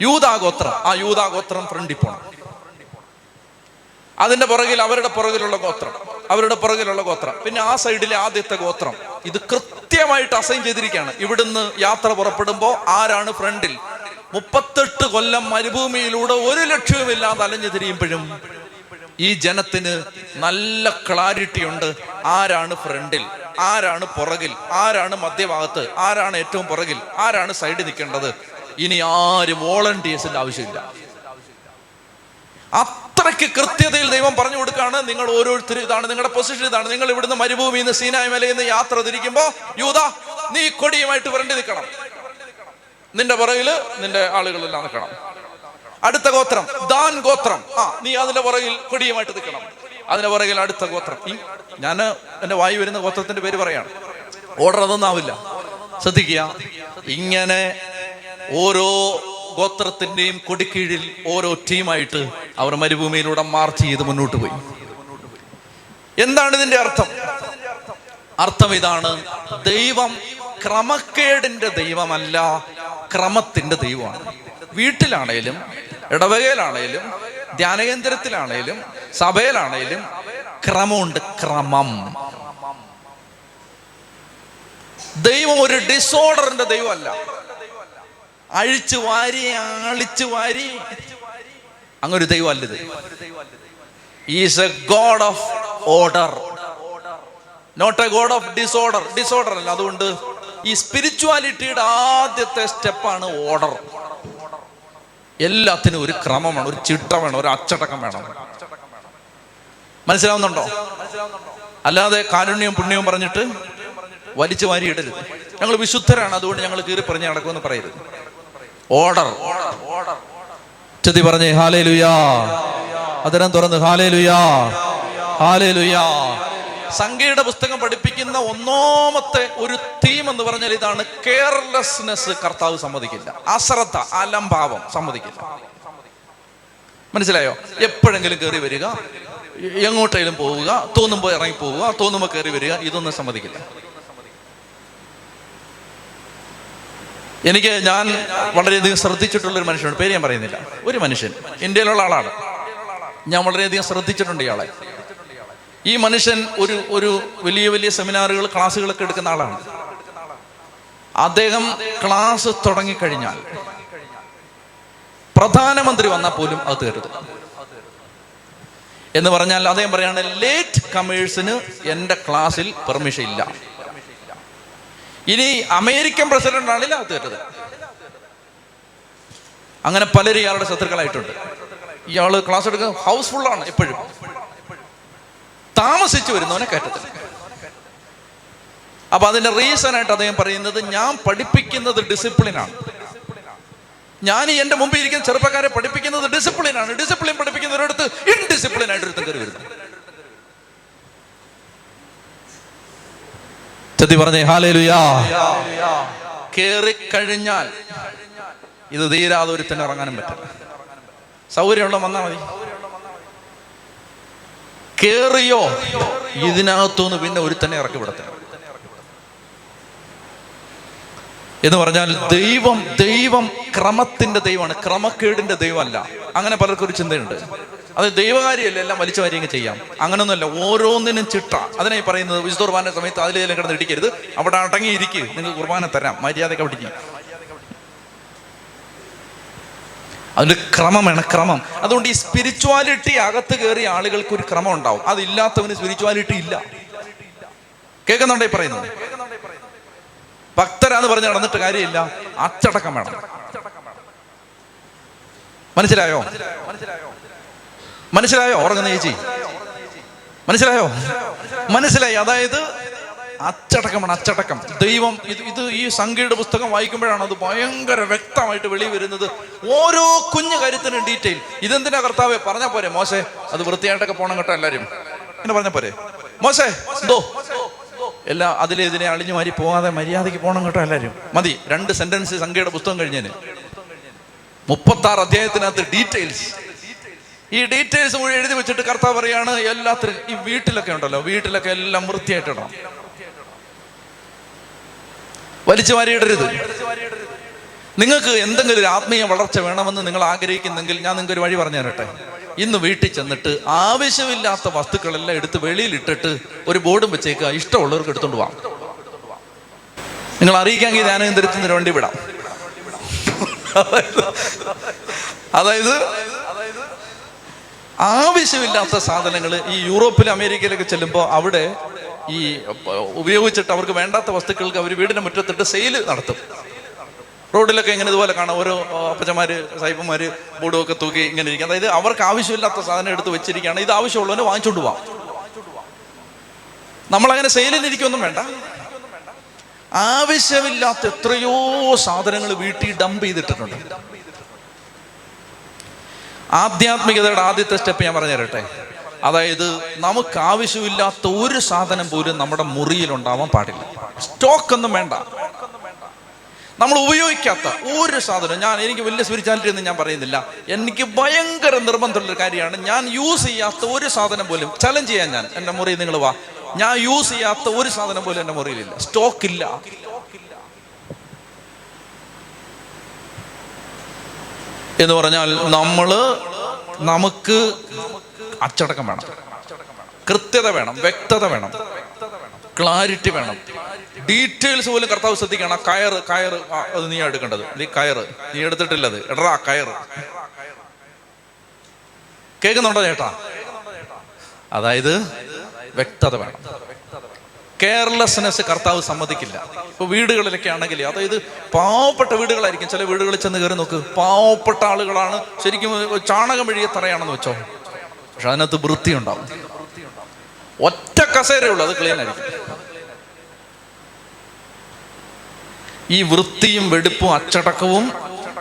യൂതാഗോത്രം. ആ യൂതാഗോത്രം ഫ്രണ്ടിൽ പോണം. അതിന്റെ പുറകിൽ അവരുടെ പുറകിലുള്ള ഗോത്രം അവരുടെ പുറകിലുള്ള ഗോത്രം. പിന്നെ ആ സൈഡിലെ ആദ്യത്തെ ഗോത്രം. ഇത് കൃത്യമായിട്ട് അസൈൻ ചെയ്തിരിക്കുകയാണ്. ഇവിടുന്ന് യാത്ര പുറപ്പെടുമ്പോൾ ആരാണ് ഫ്രണ്ടിൽ മുപ്പത്തെട്ട് കൊല്ലം മരുഭൂമിയിലൂടെ ഒരു ലക്ഷ്യവുമില്ലാതെ അലഞ്ഞു തിരിയുമ്പോഴും ഈ ജനത്തിന് നല്ല ക്ലാരിറ്റി ഉണ്ട്. ആരാണ് ഫ്രണ്ടിൽ ആരാണ് പുറകിൽ? ആരാണ് മധ്യഭാഗത്ത്? ആരാണ് ഏറ്റവും പുറകിൽ? ആരാണ് സൈഡിൽ നിൽക്കേണ്ടത്? ഇനി ആരും വോളണ്ടിയേഴ്സിന്റെ ആവശ്യമില്ല. അത്രയ്ക്ക് കൃത്യതയിൽ ദൈവം പറഞ്ഞു കൊടുക്കുകയാണ്. നിങ്ങൾ ഓരോരുത്തരും ഇതാണ് നിങ്ങളുടെ പൊസിഷൻ ഇതാണ് നിങ്ങൾ ഇവിടുന്ന് മരുഭൂമിയിൽ നിന്ന് സീനായ മലയിൽ നിന്ന് യാത്ര തിരിക്കുമ്പോ യൂത നീ കൊടിയുമായിട്ട് വരണ്ടി നിൽക്കണം. നിന്റെ പുറകിൽ നിന്റെ ആളുകളെല്ലാം നിൽക്കണം. അടുത്ത ഗോത്രം ദാൻ ഗോത്രം. ആ നീ അതിന്റെ പുറകിൽ കൊടിയുമായിട്ട് നിൽക്കണം. അതിന്റെ പുറകിൽ അടുത്ത ഗോത്രം. ഈ ഞാൻ എന്റെ വായി വരുന്ന ഗോത്രത്തിന്റെ പേര് പറയാണ്. ഓർഡർ അതൊന്നും ആവില്ല. ശ്രദ്ധിക്കുക. ഇങ്ങനെ ഓരോ ഗോത്രത്തിന്റെയും കൊടിക്കീഴിൽ ഓരോ ടീമായിട്ട് അവർ മരുഭൂമിയിലൂടെ മാർച്ച് ചെയ്ത് മുന്നോട്ട് പോയി. എന്താണ് ഇതിന്റെ അർത്ഥം? അർത്ഥം ഇതാണ് ദൈവം ക്രമക്കേടിന്റെ ദൈവമല്ല ക്രമത്തിന്റെ ദൈവമാണ്. വീട്ടിലാണേലും ഇടവകയിലാണേലും ധ്യാനകേന്ദ്രത്തിലാണേലും സഭയിലാണേലും ക്രമമുണ്ട് ക്രമം. ദൈവം ഒരു ഡിസോർഡറിന്റെ ദൈവമല്ല. അഴിച്ചു വാരി ആളിച്ചു വാരി. അങ്ങൊരു ദൈവമല്ലത്. Is a god of order not a god of disorder disorder അല്ല അതുകൊണ്ട് ഈ സ്പിരിച്വാലിറ്റിയുടെ ആദ്യത്തെ സ്റ്റെപ്പാണ് ഓർഡർ എല്ലാത്തിനും ഒരു ക്രമം വേണം ഒരു ചിട്ട വേണം ഒരു അച്ചടക്കം വേണം. മനസ്സിലാവുന്നുണ്ടോ? അല്ലാതെ കാരുണ്യവും പുണ്യവും പറഞ്ഞിട്ട് വലിച്ചു വാരിയിടരുത്. ഞങ്ങൾ വിശുദ്ധരാണ് അതുകൊണ്ട് ഞങ്ങൾ കീറി പറഞ്ഞു നടക്കുമെന്ന് പറയരുത്. ഓർഡർ. ചെത്തി പറഞ്ഞേ ഹാലേ ലുയാ അതിരം തുറന്ന് ഹാലേ ലുയാ ഹാലേ ലുയാ സംഖ്യയുടെ പുസ്തകം പഠിപ്പിക്കുന്ന ഒന്നാമത്തെ ഒരു തീം എന്ന് പറഞ്ഞാൽ ഇതാണ് കെയർലെസ്നെസ് കർത്താവ് സമ്മതിക്കില്ല. അശ്രദ്ധ അലംഭാവം സമ്മതിക്കില്ല. മനസ്സിലായോ? എപ്പോഴെങ്കിലും കയറി വരിക എങ്ങോട്ടെങ്കിലും പോവുക തോന്നുമ്പോൾ ഇറങ്ങി പോവുക തോന്നുമ്പോൾ കയറി വരിക ഇതൊന്നും സമ്മതിക്കില്ല. എനിക്ക് ഞാൻ വളരെയധികം ശ്രദ്ധിച്ചിട്ടുള്ള ഒരു മനുഷ്യനാണ് പേര് ഞാൻ പറയുന്നില്ല. ഒരു മനുഷ്യൻ. ഇന്ത്യയിലുള്ള ആളാണ്. ഞാൻ വളരെയധികം ശ്രദ്ധിച്ചിട്ടുണ്ട് ഇയാളെ. ഈ മനുഷ്യൻ ഒരു ഒരു വലിയ വലിയ സെമിനാറുകൾ ക്ലാസ്സുകളൊക്കെ എടുക്കുന്ന ആളാണ്. അദ്ദേഹം ക്ലാസ് തുടങ്ങിക്കഴിഞ്ഞാൽ പ്രധാനമന്ത്രി വന്നാൽ പോലും അത് തരുത് എന്ന് പറഞ്ഞാൽ അദ്ദേഹം പറയുകയാണ് ലേറ്റ് കമേഴ്സിന് എന്റെ ക്ലാസ്സിൽ പെർമിഷൻ ഇല്ല. ഇനി അമേരിക്കൻ പ്രസിഡന്റാണ് അത് തരുത് അങ്ങനെ പലരും ഇയാളുടെ ശത്രുക്കളായിട്ടുണ്ട്. ഇയാൾ ക്ലാസ് എടുക്കുന്ന ഹൗസ്ഫുള്ളാണ് എപ്പോഴും. താമസിച്ചു വരുന്നവനെ കയറ്റത്തില്ല. അപ്പൊ അതിന്റെ റീസൺ ആയിട്ട് അദ്ദേഹം പറയുന്നത് ഞാൻ പഠിപ്പിക്കുന്നത് ഡിസിപ്ലിനാണ് ഞാൻ ഈ എന്റെ മുമ്പിൽ ഇരിക്കുന്ന ചെറുപ്പക്കാരെ പഠിപ്പിക്കുന്നത് ഡിസിപ്ലിനാണ് ഡിസിപ്ലിൻ പഠിപ്പിക്കുന്നവരടുത്ത് ഇൻഡിസിപ്ലിൻ ആയിട്ട് ഒരുത്തം കയറി വരുന്നു. ചെത്തി പറഞ്ഞേ ഹാലേ ലുയാ കേറി കഴിഞ്ഞാൽ ഇത് തീരാതെ ഒരുത്തന്നെ ഇറങ്ങാനും പറ്റും സൗകര്യമുള്ള വന്നാൽ മതി. കേറിയോ ഇതിനകത്തുനിന്ന് പിന്നെ ഒരുത്തന്നെ ഇറക്കി വിടത്തില്ല. എന്ന് പറഞ്ഞാൽ ദൈവം ദൈവം ക്രമത്തിന്റെ ദൈവമാണ്. ക്രമക്കേടിന്റെ ദൈവമല്ല. അങ്ങനെ പലർക്കും ഒരു ചിന്തയുണ്ട്. അത് ദൈവകാര്യമല്ല എല്ലാം വലിച്ചു വാരിയെങ്കിൽ ചെയ്യാം. അങ്ങനൊന്നുമല്ല ഓരോന്നിനും ചിട്ട. അതിനായി പറയുന്നത് വിശുദ്ധ കുർബാന സമയത്ത് അതിലേലും കിടന്ന് ഇടിക്കരുത്. അവിടെ അടങ്ങിയിരിക്കുക നിങ്ങൾക്ക് കുർബാന തരാം. മര്യാദയ്ക്ക് അവിടെ അതിന്റെ ക്രമമാണ് ക്രമം. അതുകൊണ്ട് ഈ സ്പിരിച്വാലിറ്റി അകത്ത് കയറിയ ആളുകൾക്ക് ഒരു ക്രമം ഉണ്ടാവും. അതില്ലാത്തവന് സ്പിരിച്വാലിറ്റി ഇല്ല. കേൾക്കുന്നുണ്ടേ പറയുന്നത്? ഭക്തരാന്ന് പറഞ്ഞ് നടന്നിട്ട് കാര്യമില്ല. അച്ചടക്കം വേണം. മനസ്സിലായോ മനസ്സിലായോ? ഉറങ്ങുന്ന ചേച്ചി. മനസ്സിലായോ? മനസ്സിലായി. അതായത് അച്ചടക്കമാണ് അച്ചടക്കം. ദൈവം ഇത് ഇത് ഈ സംഖ്യയുടെ പുസ്തകം വായിക്കുമ്പോഴാണ് അത് ഭയങ്കര വ്യക്തമായിട്ട് വെളി വരുന്നത്. ഓരോ കുഞ്ഞു കാര്യത്തിനും ഡീറ്റെയിൽ. ഇതെന്തിനാ കർത്താവ്? പറഞ്ഞാ പോരെ മോശേ. അത് വൃത്തിയായിട്ടൊക്കെ പോണം കേട്ടോ എല്ലാരും. എന്നെ പറഞ്ഞ പോരെ. മോശേ എന്തോ? എല്ലാ അതിലെ ഇതിനെ അളിഞ്ഞു മാറി പോകാതെ മര്യാദയ്ക്ക് പോകണം കേട്ടോ എല്ലാരും. മതി രണ്ട് സെന്റൻസ് സംഖ്യയുടെ പുസ്തകം കഴിഞ്ഞതിന് മുപ്പത്തി ആറ് അധ്യായത്തിനകത്ത് ഡീറ്റെയിൽസ്. ഈ ഡീറ്റെയിൽസ് മുഴുവൻ എഴുതി വെച്ചിട്ട് കർത്താവ് പറയാണ് എല്ലാത്തിനും ഈ വീട്ടിലൊക്കെ ഉണ്ടല്ലോ വീട്ടിലൊക്കെ എല്ലാം വൃത്തിയായിട്ടിടണം വലിച്ചു വാരിയിടരുത്. നിങ്ങൾക്ക് എന്തെങ്കിലും ഒരു ആത്മീയ വളർച്ച വേണമെന്ന് നിങ്ങൾ ആഗ്രഹിക്കുന്നെങ്കിൽ ഞാൻ നിങ്ങൾക്ക് ഒരു വഴി പറഞ്ഞു തരട്ടെ. ഇന്ന് വീട്ടിൽ ചെന്നിട്ട് ആവശ്യമില്ലാത്ത വസ്തുക്കളെല്ലാം എടുത്ത് വെളിയിലിട്ടിട്ട് ഒരു ബോർഡും വെച്ചേക്കുക ഇഷ്ടമുള്ളവർക്ക് എടുത്തുകൊണ്ട് പോവാം നിങ്ങൾ അറിയിക്കാമെങ്കിൽ ധ്യാനകേന്ദ്രത്തിന് വണ്ടി വിടാം. അതായത് ആവശ്യമില്ലാത്ത സാധനങ്ങൾ ഈ യൂറോപ്പിൽ അമേരിക്കയിലൊക്കെ ചെല്ലുമ്പോൾ അവിടെ ഈ ഉപയോഗിച്ചിട്ട് അവർക്ക് വേണ്ടാത്ത വസ്തുക്കൾക്ക് അവർ വീടിന്റെ മുറ്റത്തിട്ട് സെയിൽ നടത്തും. റോഡിലൊക്കെ ഇങ്ങനെ ഇതുപോലെ കാണാം. ഓരോ അപ്പച്ചമാര് സായിപ്പന്മാര് ബോർഡും ഒക്കെ തൂക്കി ഇങ്ങനെ ഇരിക്കും. അതായത് അവർക്ക് ആവശ്യമില്ലാത്ത സാധനം എടുത്ത് വെച്ചിരിക്കുകയാണ്. ഇത് ആവശ്യമുള്ളവനെ വാങ്ങിച്ചോണ്ട് പോവാം. നമ്മളങ്ങനെ സെയിലിനിരിക്കൊന്നും വേണ്ട. ആവശ്യമില്ലാത്ത എത്രയോ സാധനങ്ങൾ വീട്ടിൽ ഡംപ് ചെയ്തിട്ടിട്ടുണ്ട്. ആധ്യാത്മികതയുടെ ആദ്യത്തെ സ്റ്റെപ്പ് ഞാൻ പറഞ്ഞു തരട്ടെ അതായത് നമുക്ക് ആവശ്യമില്ലാത്ത ഒരു സാധനം പോലും നമ്മുടെ മുറിയിൽ ഉണ്ടാവാൻ പാടില്ല. സ്റ്റോക്ക് ഒന്നും വേണ്ട. നമ്മൾ ഉപയോഗിക്കാത്ത ഒരു സാധനം. ഞാൻ എനിക്ക് വലിയ സ്പിരിച്വാലിറ്റി എന്ന് ഞാൻ പറയുന്നില്ല. എനിക്ക് ഭയങ്കര നിർബന്ധമുള്ള ഒരു കാര്യമാണ്. ഞാൻ യൂസ് ചെയ്യാത്ത ഒരു സാധനം പോലും ചലഞ്ച് ചെയ്യാൻ ഞാൻ. എന്റെ മുറിയിൽ നിങ്ങൾ വാ. ഞാൻ യൂസ് ചെയ്യാത്ത ഒരു സാധനം പോലും എന്റെ മുറിയിലില്ല. സ്റ്റോക്ക് ഇല്ല. എന്ന് പറഞ്ഞാൽ നമ്മൾ നമുക്ക് അച്ചടക്കം വേണം. കൃത്യത വേണം വ്യക്തത വേണം ക്ലാരിറ്റി വേണം. ഡീറ്റെയിൽസ് പോലും കർത്താവ് ശ്രദ്ധിക്കണം. കയർ കയർ അത് നീ എടുക്കേണ്ടത്. നീ കയർ നീ എടുത്തിട്ടില്ലത് എടാ കയറ്. കേൾക്കുന്നുണ്ടോ ചേട്ടാ? അതായത് വ്യക്തത വേണം. കെയർലെസ്നെസ് കർത്താവ് സമ്മതിക്കില്ല. ഇപ്പൊ വീടുകളിലൊക്കെ ആണെങ്കിൽ അതായത് പാവപ്പെട്ട വീടുകളായിരിക്കും. ചില വീടുകളിൽ ചെന്ന് കയറി നോക്ക് പാവപ്പെട്ട ആളുകളാണ്. ശരിക്കും ചാണകം വഴിയെ തറയാണെന്ന് വെച്ചോ. പക്ഷെ അതിനകത്ത് വൃത്തി ഉണ്ടാവും. ഒറ്റ കസേരയുള്ളൂ അത് ക്ലീൻ ആയിരിക്കും. ഈ വൃത്തിയും വെടുപ്പും അച്ചടക്കവും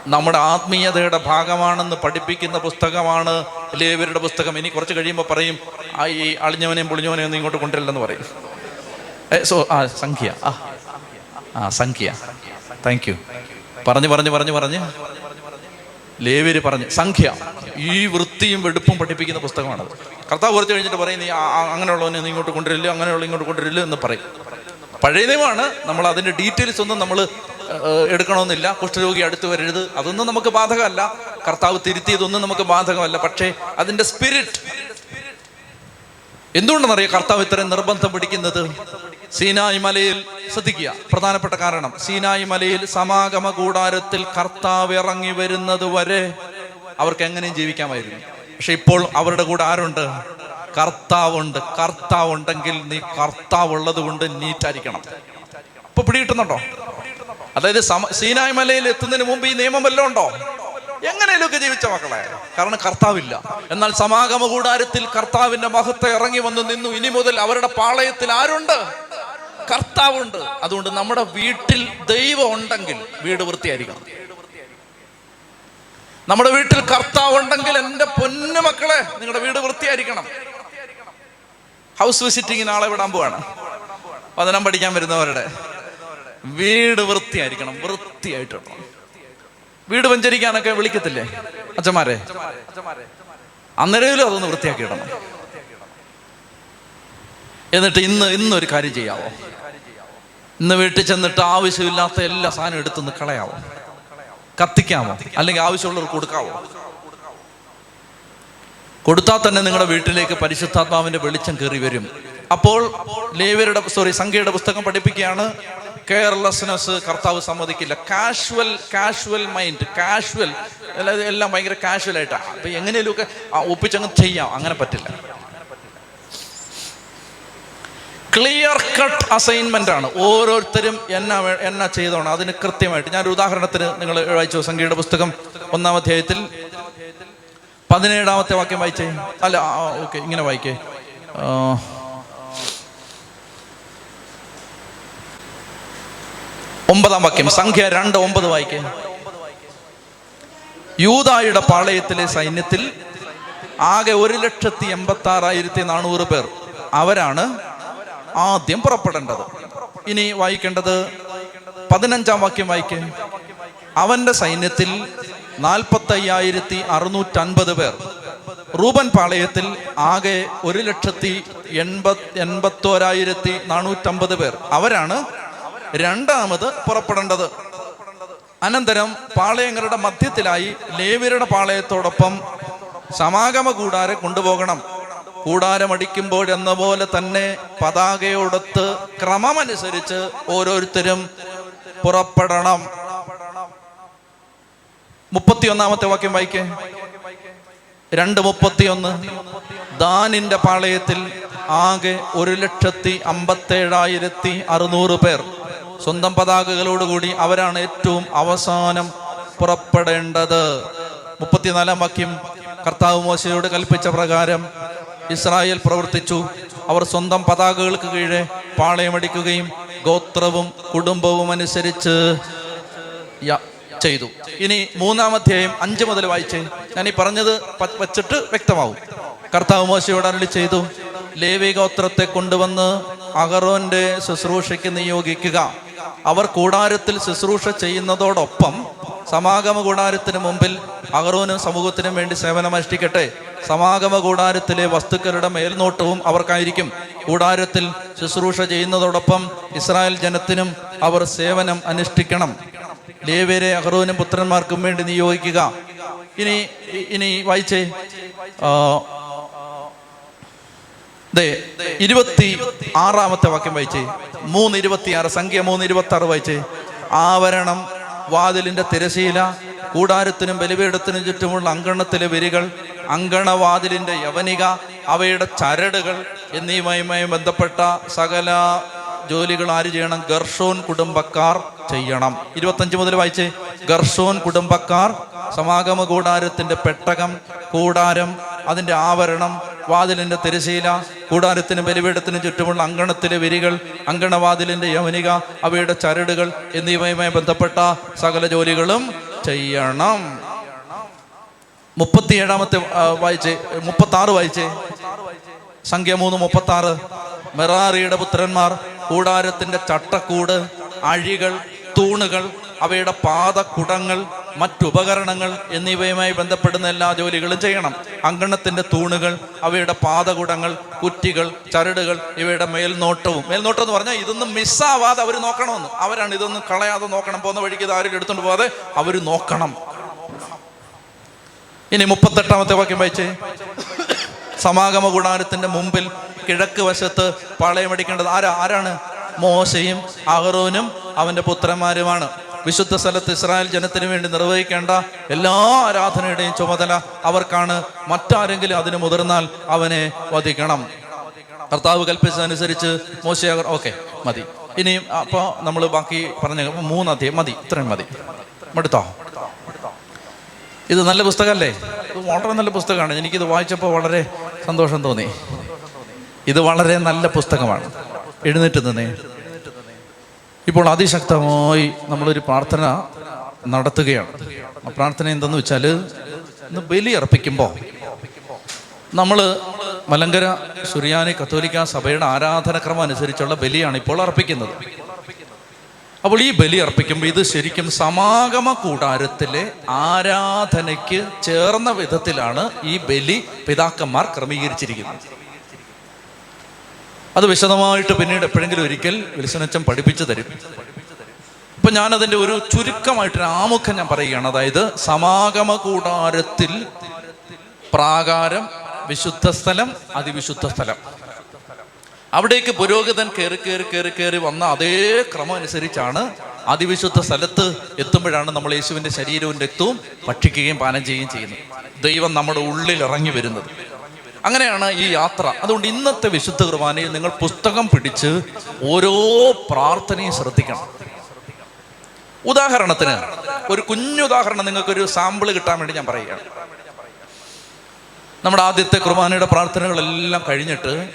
നമ്മുടെ ആത്മീയതയുടെ ഭാഗമാണെന്ന് പഠിപ്പിക്കുന്ന പുസ്തകമാണ് ലേവരുടെ പുസ്തകം. ഇനി കുറച്ച് കഴിയുമ്പോൾ പറയും ഈ അളിഞ്ഞവനെയും പൊളിഞ്ഞവനെയും ഒന്നും ഇങ്ങോട്ട് കൊണ്ടുവരില്ലെന്ന് പറയും. സോ ആ സംഖ്യ. ആ. ആ സംഖ്യ. താങ്ക് യു പറഞ്ഞു പറഞ്ഞു പറഞ്ഞു പറഞ്ഞ്. ലേവര് പറഞ്ഞു സംഖ്യ. ഈ വൃത്തിയും വെടുപ്പും പഠിപ്പിക്കുന്ന പുസ്തകമാണത് കർത്താവ് കുറച്ച് കഴിഞ്ഞിട്ട് പറയും നീ അങ്ങനെയുള്ളവനെ നീ ഇങ്ങോട്ട് കൊണ്ടുവരില്ല അങ്ങനെയുള്ള ഇങ്ങോട്ട് കൊണ്ടുവരില്ല എന്ന് പറയും. പഴയ നമ്മൾ അതിന്റെ ഡീറ്റെയിൽസ് ഒന്നും നമ്മൾ എടുക്കണമെന്നില്ല. കുഷ്ഠരോഗി അടുത്ത് വരരുത്. അതൊന്നും നമുക്ക് ബാധകമല്ല. കർത്താവ് തിരുത്തിയതൊന്നും നമുക്ക് ബാധകമല്ല. പക്ഷേ അതിന്റെ സ്പിരിറ്റ് എന്തുകൊണ്ടെന്നറിയാം? കർത്താവ് ഇത്രയും നിർബന്ധം പിടിക്കുന്നത്? സീനായി മലയിൽ ശ്രദ്ധിക്കുക. പ്രധാനപ്പെട്ട കാരണം സീനായി മലയിൽ സമാഗമ കൂടാരത്തിൽ കർത്താവ് ഇറങ്ങി വരുന്നത് വരെ അവർക്ക് എങ്ങനെയും ജീവിക്കാമായിരുന്നു. പക്ഷെ ഇപ്പോൾ അവരുടെ കൂടെ ആരുണ്ട്? കർത്താവുണ്ട്. കർത്താവ് ഉണ്ടെങ്കിൽ നീ കർത്താവ് ഉള്ളത് കൊണ്ട് നീറ്റായിരിക്കണം. ഇപ്പൊ പിടികിട്ടുന്നുണ്ടോ? അതായത് സീനായ് മലയിൽ എത്തുന്നതിന് മുമ്പ് ഈ നിയമം വല്ലതും ഉണ്ടോ? എങ്ങനെയൊക്കെ ജീവിച്ച മക്കളെ. കാരണം കർത്താവില്ല. എന്നാൽ സമാഗമ കൂടാരത്തിൽ കർത്താവിന്റെ മഹത്വം ഇറങ്ങി വന്ന് നിന്നു. ഇനി മുതൽ അവരുടെ പാളയത്തിൽ ആരുണ്ട്? കർത്താവുണ്ട്. അതുകൊണ്ട് നമ്മുടെ വീട്ടിൽ ദൈവം ഉണ്ടെങ്കിൽ വീട് വൃത്തിയായിരിക്കണം. നമ്മുടെ വീട്ടിൽ കർത്താവ് ഉണ്ടെങ്കിൽ എന്റെ പൊന്നു മക്കളെ നിങ്ങളുടെ വീട് വൃത്തിയായിരിക്കണം. ഹൗസ് വിസിറ്റിങ്ങിന് ആളെ വിടാൻ പോവാണ്. വചനം പഠിക്കാൻ വരുന്നവരുടെ വീട് വൃത്തിയായിരിക്കണം. വൃത്തിയായിട്ടിടണം വീട് വഞ്ചരിക്കാനൊക്കെ വിളിക്കത്തില്ലേ? അച്ഛന്മാരെ. അന്നേരയിലും അതൊന്ന് വൃത്തിയാക്കി ഇടണം എന്നിട്ട് ഇന്ന് ഇന്നൊരു കാര്യം ചെയ്യാവോ? ഇന്ന് വീട്ടിൽ ചെന്നിട്ട് ആവശ്യമില്ലാത്ത എല്ലാ സാധനം എടുത്തുനിന്ന് കളയാവോ? കത്തിക്കാമോ അല്ലെങ്കിൽ ആവശ്യമുള്ളവർക്ക് കൊടുക്കാവോ? കൊടുത്താൽ തന്നെ നിങ്ങളുടെ വീട്ടിലേക്ക് പരിശുദ്ധാത്മാവിന്റെ വെളിച്ചം കയറി വരും. അപ്പോൾ ലേവരുടെ സോറി സംഖ്യയുടെ പുസ്തകം പഠിപ്പിക്കുകയാണ്. കെയർലെസ്നെസ് കർത്താവ് സമ്മതിക്കില്ല. കാഷ്വൽ കാഷ്വൽ മൈൻഡ് കാഷ്വൽ അല്ലാതെ എല്ലാം ഭയങ്കര കാഷ്വൽ ആയിട്ടാണ് അപ്പൊ എങ്ങനെയൊക്കെ ഒപ്പിച്ചങ്ങ് ചെയ്യാം. അങ്ങനെ പറ്റില്ല. ക്ലിയർ കട്ട് അസൈൻമെന്റ് ആണ്. ഓരോരുത്തരും എന്നാ എന്നാ ചെയ്തോണം. അതിന് കൃത്യമായിട്ട്. ഞാനൊരു ഉദാഹരണത്തിന് നിങ്ങൾ വായിച്ചു? സംഗീത പുസ്തകം ഒന്നാം അധ്യായത്തിൽ പതിനേഴാമത്തെ വാക്യം വായിച്ചേ? അല്ല ഓക്കെ ഇങ്ങനെ വായിക്കേ. ഒമ്പതാം വാക്യം. സംഖ്യ രണ്ട് ഒമ്പത് വായിക്കേ. യൂതായുടെ പാളയത്തിലെ സൈന്യത്തിൽ ആകെ ഒരു ലക്ഷത്തി എൺപത്തി ആറായിരത്തി നാനൂറ് പേർ. അവരാണ് ആദ്യം പുറപ്പെടേണ്ടത്. ഇനി വായിക്കേണ്ടത് പതിനഞ്ചാം വാക്യം വായിക്കേ. അവന്റെ സൈന്യത്തിൽ നാൽപ്പത്തയ്യായിരത്തി അറുന്നൂറ്റൻപത് പേർ. റൂബൻ പാളയത്തിൽ ആകെ ഒരു ലക്ഷത്തി എൺപത് എൺപത്തോരായിരത്തി നാനൂറ്റമ്പത് പേർ. അവരാണ് രണ്ടാമത് പുറപ്പെടേണ്ടത്. അനന്തരം പാളയങ്ങളുടെ മധ്യത്തിലായി ലേവ്യരുടെ പാളയത്തോടൊപ്പം സമാഗമ കൂടാരെ കൊണ്ടുപോകണം. കൂടാരമടിക്കുമ്പോഴെന്ന പോലെ തന്നെ പതാകയോടൊത്ത് ക്രമമനുസരിച്ച് ഓരോരുത്തരും പുറപ്പെടണം. മുപ്പത്തിയൊന്നാമത്തെ വാക്യം വായിക്കേ. രണ്ട് മുപ്പത്തിയൊന്ന്. ദാനിന്റെ പാളയത്തിൽ ആകെ ഒരു ലക്ഷത്തി അമ്പത്തേഴായിരത്തി അറുന്നൂറ് പേർ. സ്വന്തം പതാകകളോടുകൂടി അവരാണ് ഏറ്റവും അവസാനം പുറപ്പെടേണ്ടത്. മുപ്പത്തിനാലാം വാക്യം കർത്താവ് മോശയോട് കൽപ്പിച്ച പ്രകാരം ഇസ്രായേൽ പ്രവർത്തിച്ചു. അവർ സ്വന്തം പതാകകൾക്ക് കീഴെ പാളയമടിക്കുകയും ഗോത്രവും കുടുംബവും അനുസരിച്ച് ചെയ്തു. ഇനി മൂന്നാം അധ്യായം അഞ്ച് മുതൽ വായിച്ച് ഞാൻ ഈ പറഞ്ഞത് വച്ചിട്ട് വ്യക്തമാവും. കർത്താവ് മോശയോട് അരളി ചെയ്തു ലേവി ഗോത്രത്തെ കൊണ്ടുവന്ന് അഹറോന്റെ ശുശ്രൂഷയ്ക്ക് നിയോഗിക്കുക. അവർ കൂടാരത്തിൽ ശുശ്രൂഷ ചെയ്യുന്നതോടൊപ്പം സമാഗമ കൂടാരത്തിന് മുമ്പിൽ അഹറോനും സമൂഹത്തിനും വേണ്ടി സേവനം അനുഷ്ഠിക്കട്ടെ. സമാഗമ കൂടാരത്തിലെ വസ്തുക്കളുടെ മേൽനോട്ടവും അവർക്കായിരിക്കും. കൂടാരത്തിൽ ശുശ്രൂഷ ചെയ്യുന്നതോടൊപ്പം ഇസ്രായേൽ ജനത്തിനും അവർ സേവനം അനുഷ്ഠിക്കണം. ലേവ്യരെ അഹ്റോനും പുത്രന്മാർക്കും വേണ്ടി നിയോഗിക്കുക. ഇനി ഇനി വായിച്ചേ. ഇരുപത്തി ആറാമത്തെ വാക്യം വായിച്ചേ. മൂന്ന് ഇരുപത്തി ആറ് സംഖ്യ മൂന്ന് ഇരുപത്തി ആറ് വായിച്ചേ. ആവരണം വാതിലിന്റെ തിരശീല കൂടാരത്തിനും ബലിപീഠത്തിനും ചുറ്റുമുള്ള അങ്കണത്തിലെ വരികൾ അങ്കണവാതിലിന്റെ യവനിക അവയുടെ ചരടുകൾ എന്നിവയുമായി ബന്ധപ്പെട്ട സകല ജോലികൾ ആര് ചെയ്യണം? ഗർഷോൻ കുടുംബക്കാർ ചെയ്യണം. ഇരുപത്തഞ്ച് മുതൽ വായിച്ചേ. ഗർഷോൻ കുടുംബക്കാർ സമാഗമ കൂടാരത്തിന്റെ പെട്ടകം കൂടാരം അതിന്റെ ആവരണം വാതിലിന്റെ തിരശീല കൂടാരത്തിന് ബലിപീഠത്തിന് ചുറ്റുമുള്ള അങ്കണത്തിലെ വിരികൾ അങ്കണവാതിലിന്റെ യവനിക അവയുടെ ചരടുകൾ എന്നിവയുമായി ബന്ധപ്പെട്ട സകല ജോലികളും ചെയ്യണം. മുപ്പത്തിയേഴാമത്തെ വായിച്ചേ. മുപ്പത്തി ആറ് വായിച്ചേ. സംഖ്യ മൂന്ന് മുപ്പത്തി ആറ് മെറാറിയുടെ പുത്രന്മാർ കൂടാരത്തിന്റെ ചട്ടക്കൂട് അഴികൾ തൂണുകൾ അവയുടെ പാദക്കുടങ്ങൾ മറ്റുപകരണങ്ങൾ എന്നിവയുമായി ബന്ധപ്പെടുന്ന എല്ലാ ജോലികളും ചെയ്യണം. അങ്കണത്തിന്റെ തൂണുകൾ അവയുടെ പാതകുടങ്ങൾ കുറ്റികൾ ചരടുകൾ ഇവയുടെ മേൽനോട്ടവും. മേൽനോട്ടം എന്ന് പറഞ്ഞാൽ ഇതൊന്നും മിസ്സാവാതെ അവർ നോക്കണമെന്ന്. അവരാണ് ഇതൊന്നും കളയാതെ നോക്കണം പോകുന്ന വഴിക്ക് ഇത് ആരും എടുത്തുകൊണ്ട് പോകാതെ അവർ നോക്കണം. ഇനി മുപ്പത്തെട്ടാമത്തെ വാക്യം വായിച്ചേ. സമാഗമ കൂടാരത്തിന്റെ മുമ്പിൽ കിഴക്ക് വശത്ത് പാളയമടിക്കേണ്ടത് ആരാ? ആരാണ്? മോശയും അഹറോനും അവന്റെ പുത്രന്മാരുമാണ്. വിശുദ്ധ സ്ഥലത്ത് ഇസ്രായേൽ ജനത്തിന് വേണ്ടി നിർവഹിക്കേണ്ട എല്ലാ ആരാധനയുടെയും ചുമതല അവർക്കാണ്. മറ്റാരെങ്കിലും അതിന് മുതിർന്നാൽ അവനെ വധിക്കണം. കർത്താവ് കൽപ്പിച്ചതനുസരിച്ച് മോശ ഓക്കെ മതി. ഇനിയും അപ്പോൾ നമ്മൾ ബാക്കി പറഞ്ഞ മൂന്നധ്യം മതി ഇത്രയും മതി. മടുത്തോ? ഇത് നല്ല പുസ്തകമല്ലേ ഇത് വളരെ നല്ല പുസ്തകമാണ്. എനിക്കിത് വായിച്ചപ്പോൾ വളരെ സന്തോഷം തോന്നി. ഇത് വളരെ നല്ല പുസ്തകമാണ്. എഴുന്നേറ്റ് നിന്നേ. ഇപ്പോൾ അതിശക്തമായി നമ്മളൊരു പ്രാർത്ഥന നടത്തുകയാണ്. ആ പ്രാർത്ഥന എന്തെന്ന് വെച്ചാൽ ഇന്ന് ബലി അർപ്പിക്കുമ്പോൾ നമ്മൾ മലങ്കര സുറിയാനി കത്തോലിക്ക സഭയുടെ ആരാധനക്രമം അനുസരിച്ചുള്ള ബലിയാണ് ഇപ്പോൾ അർപ്പിക്കുന്നത്. അപ്പോൾ ഈ ബലി അർപ്പിക്കുമ്പോൾ ഇത് ശരിക്കും സമാഗമ കൂടാരത്തിലെ ആരാധനയ്ക്ക് ചേർന്ന വിധത്തിലാണ് ഈ ബലി പിതാക്കന്മാർ ക്രമീകരിച്ചിരിക്കുന്നത്. അത് വിശദമായിട്ട് പിന്നീട് എപ്പോഴെങ്കിലും ഒരിക്കൽ വിൽസനച്ചൻ പഠിപ്പിച്ചു തരും. ഇപ്പം ഞാനതിന്റെ ഒരു ചുരുക്കമായിട്ടൊരു ആമുഖം ഞാൻ പറയുകയാണ്. അതായത് സമാഗമ കൂടാരത്തിൽ പ്രാകാരം വിശുദ്ധ സ്ഥലം അതിവിശുദ്ധ സ്ഥലം. അവിടേക്ക് പുരോഹിതൻ കയറി കയറി കയറി കയറി വന്ന അതേ ക്രമം അനുസരിച്ചാണ് അതിവിശുദ്ധ സ്ഥലത്ത് എത്തുമ്പോഴാണ് നമ്മൾ യേശുവിന്റെ ശരീരവും രക്തവും ഭക്ഷിക്കുകയും പാനം ചെയ്യുകയും ചെയ്യുന്നത്. ദൈവം നമ്മുടെ ഉള്ളിൽ ഇറങ്ങി വരുന്നത്. അങ്ങനെയാണ് ഈ യാത്ര. അതുകൊണ്ട് ഇന്നത്തെ വിശുദ്ധ കുർബാനയിൽ നിങ്ങൾ പുസ്തകം പിടിച്ച് ഓരോ പ്രാർത്ഥനയും ശ്രദ്ധിക്കണം. ഉദാഹരണത്തിന് ഒരു കുഞ്ഞുദാഹരണം നിങ്ങൾക്കൊരു സാമ്പിൾ കിട്ടാൻ വേണ്ടി ഞാൻ പറയുകയാണ്. നമ്മുടെ ആദ്യത്തെ കുർബാനയുടെ പ്രാർത്ഥനകളെല്ലാം കഴിഞ്ഞിട്ട്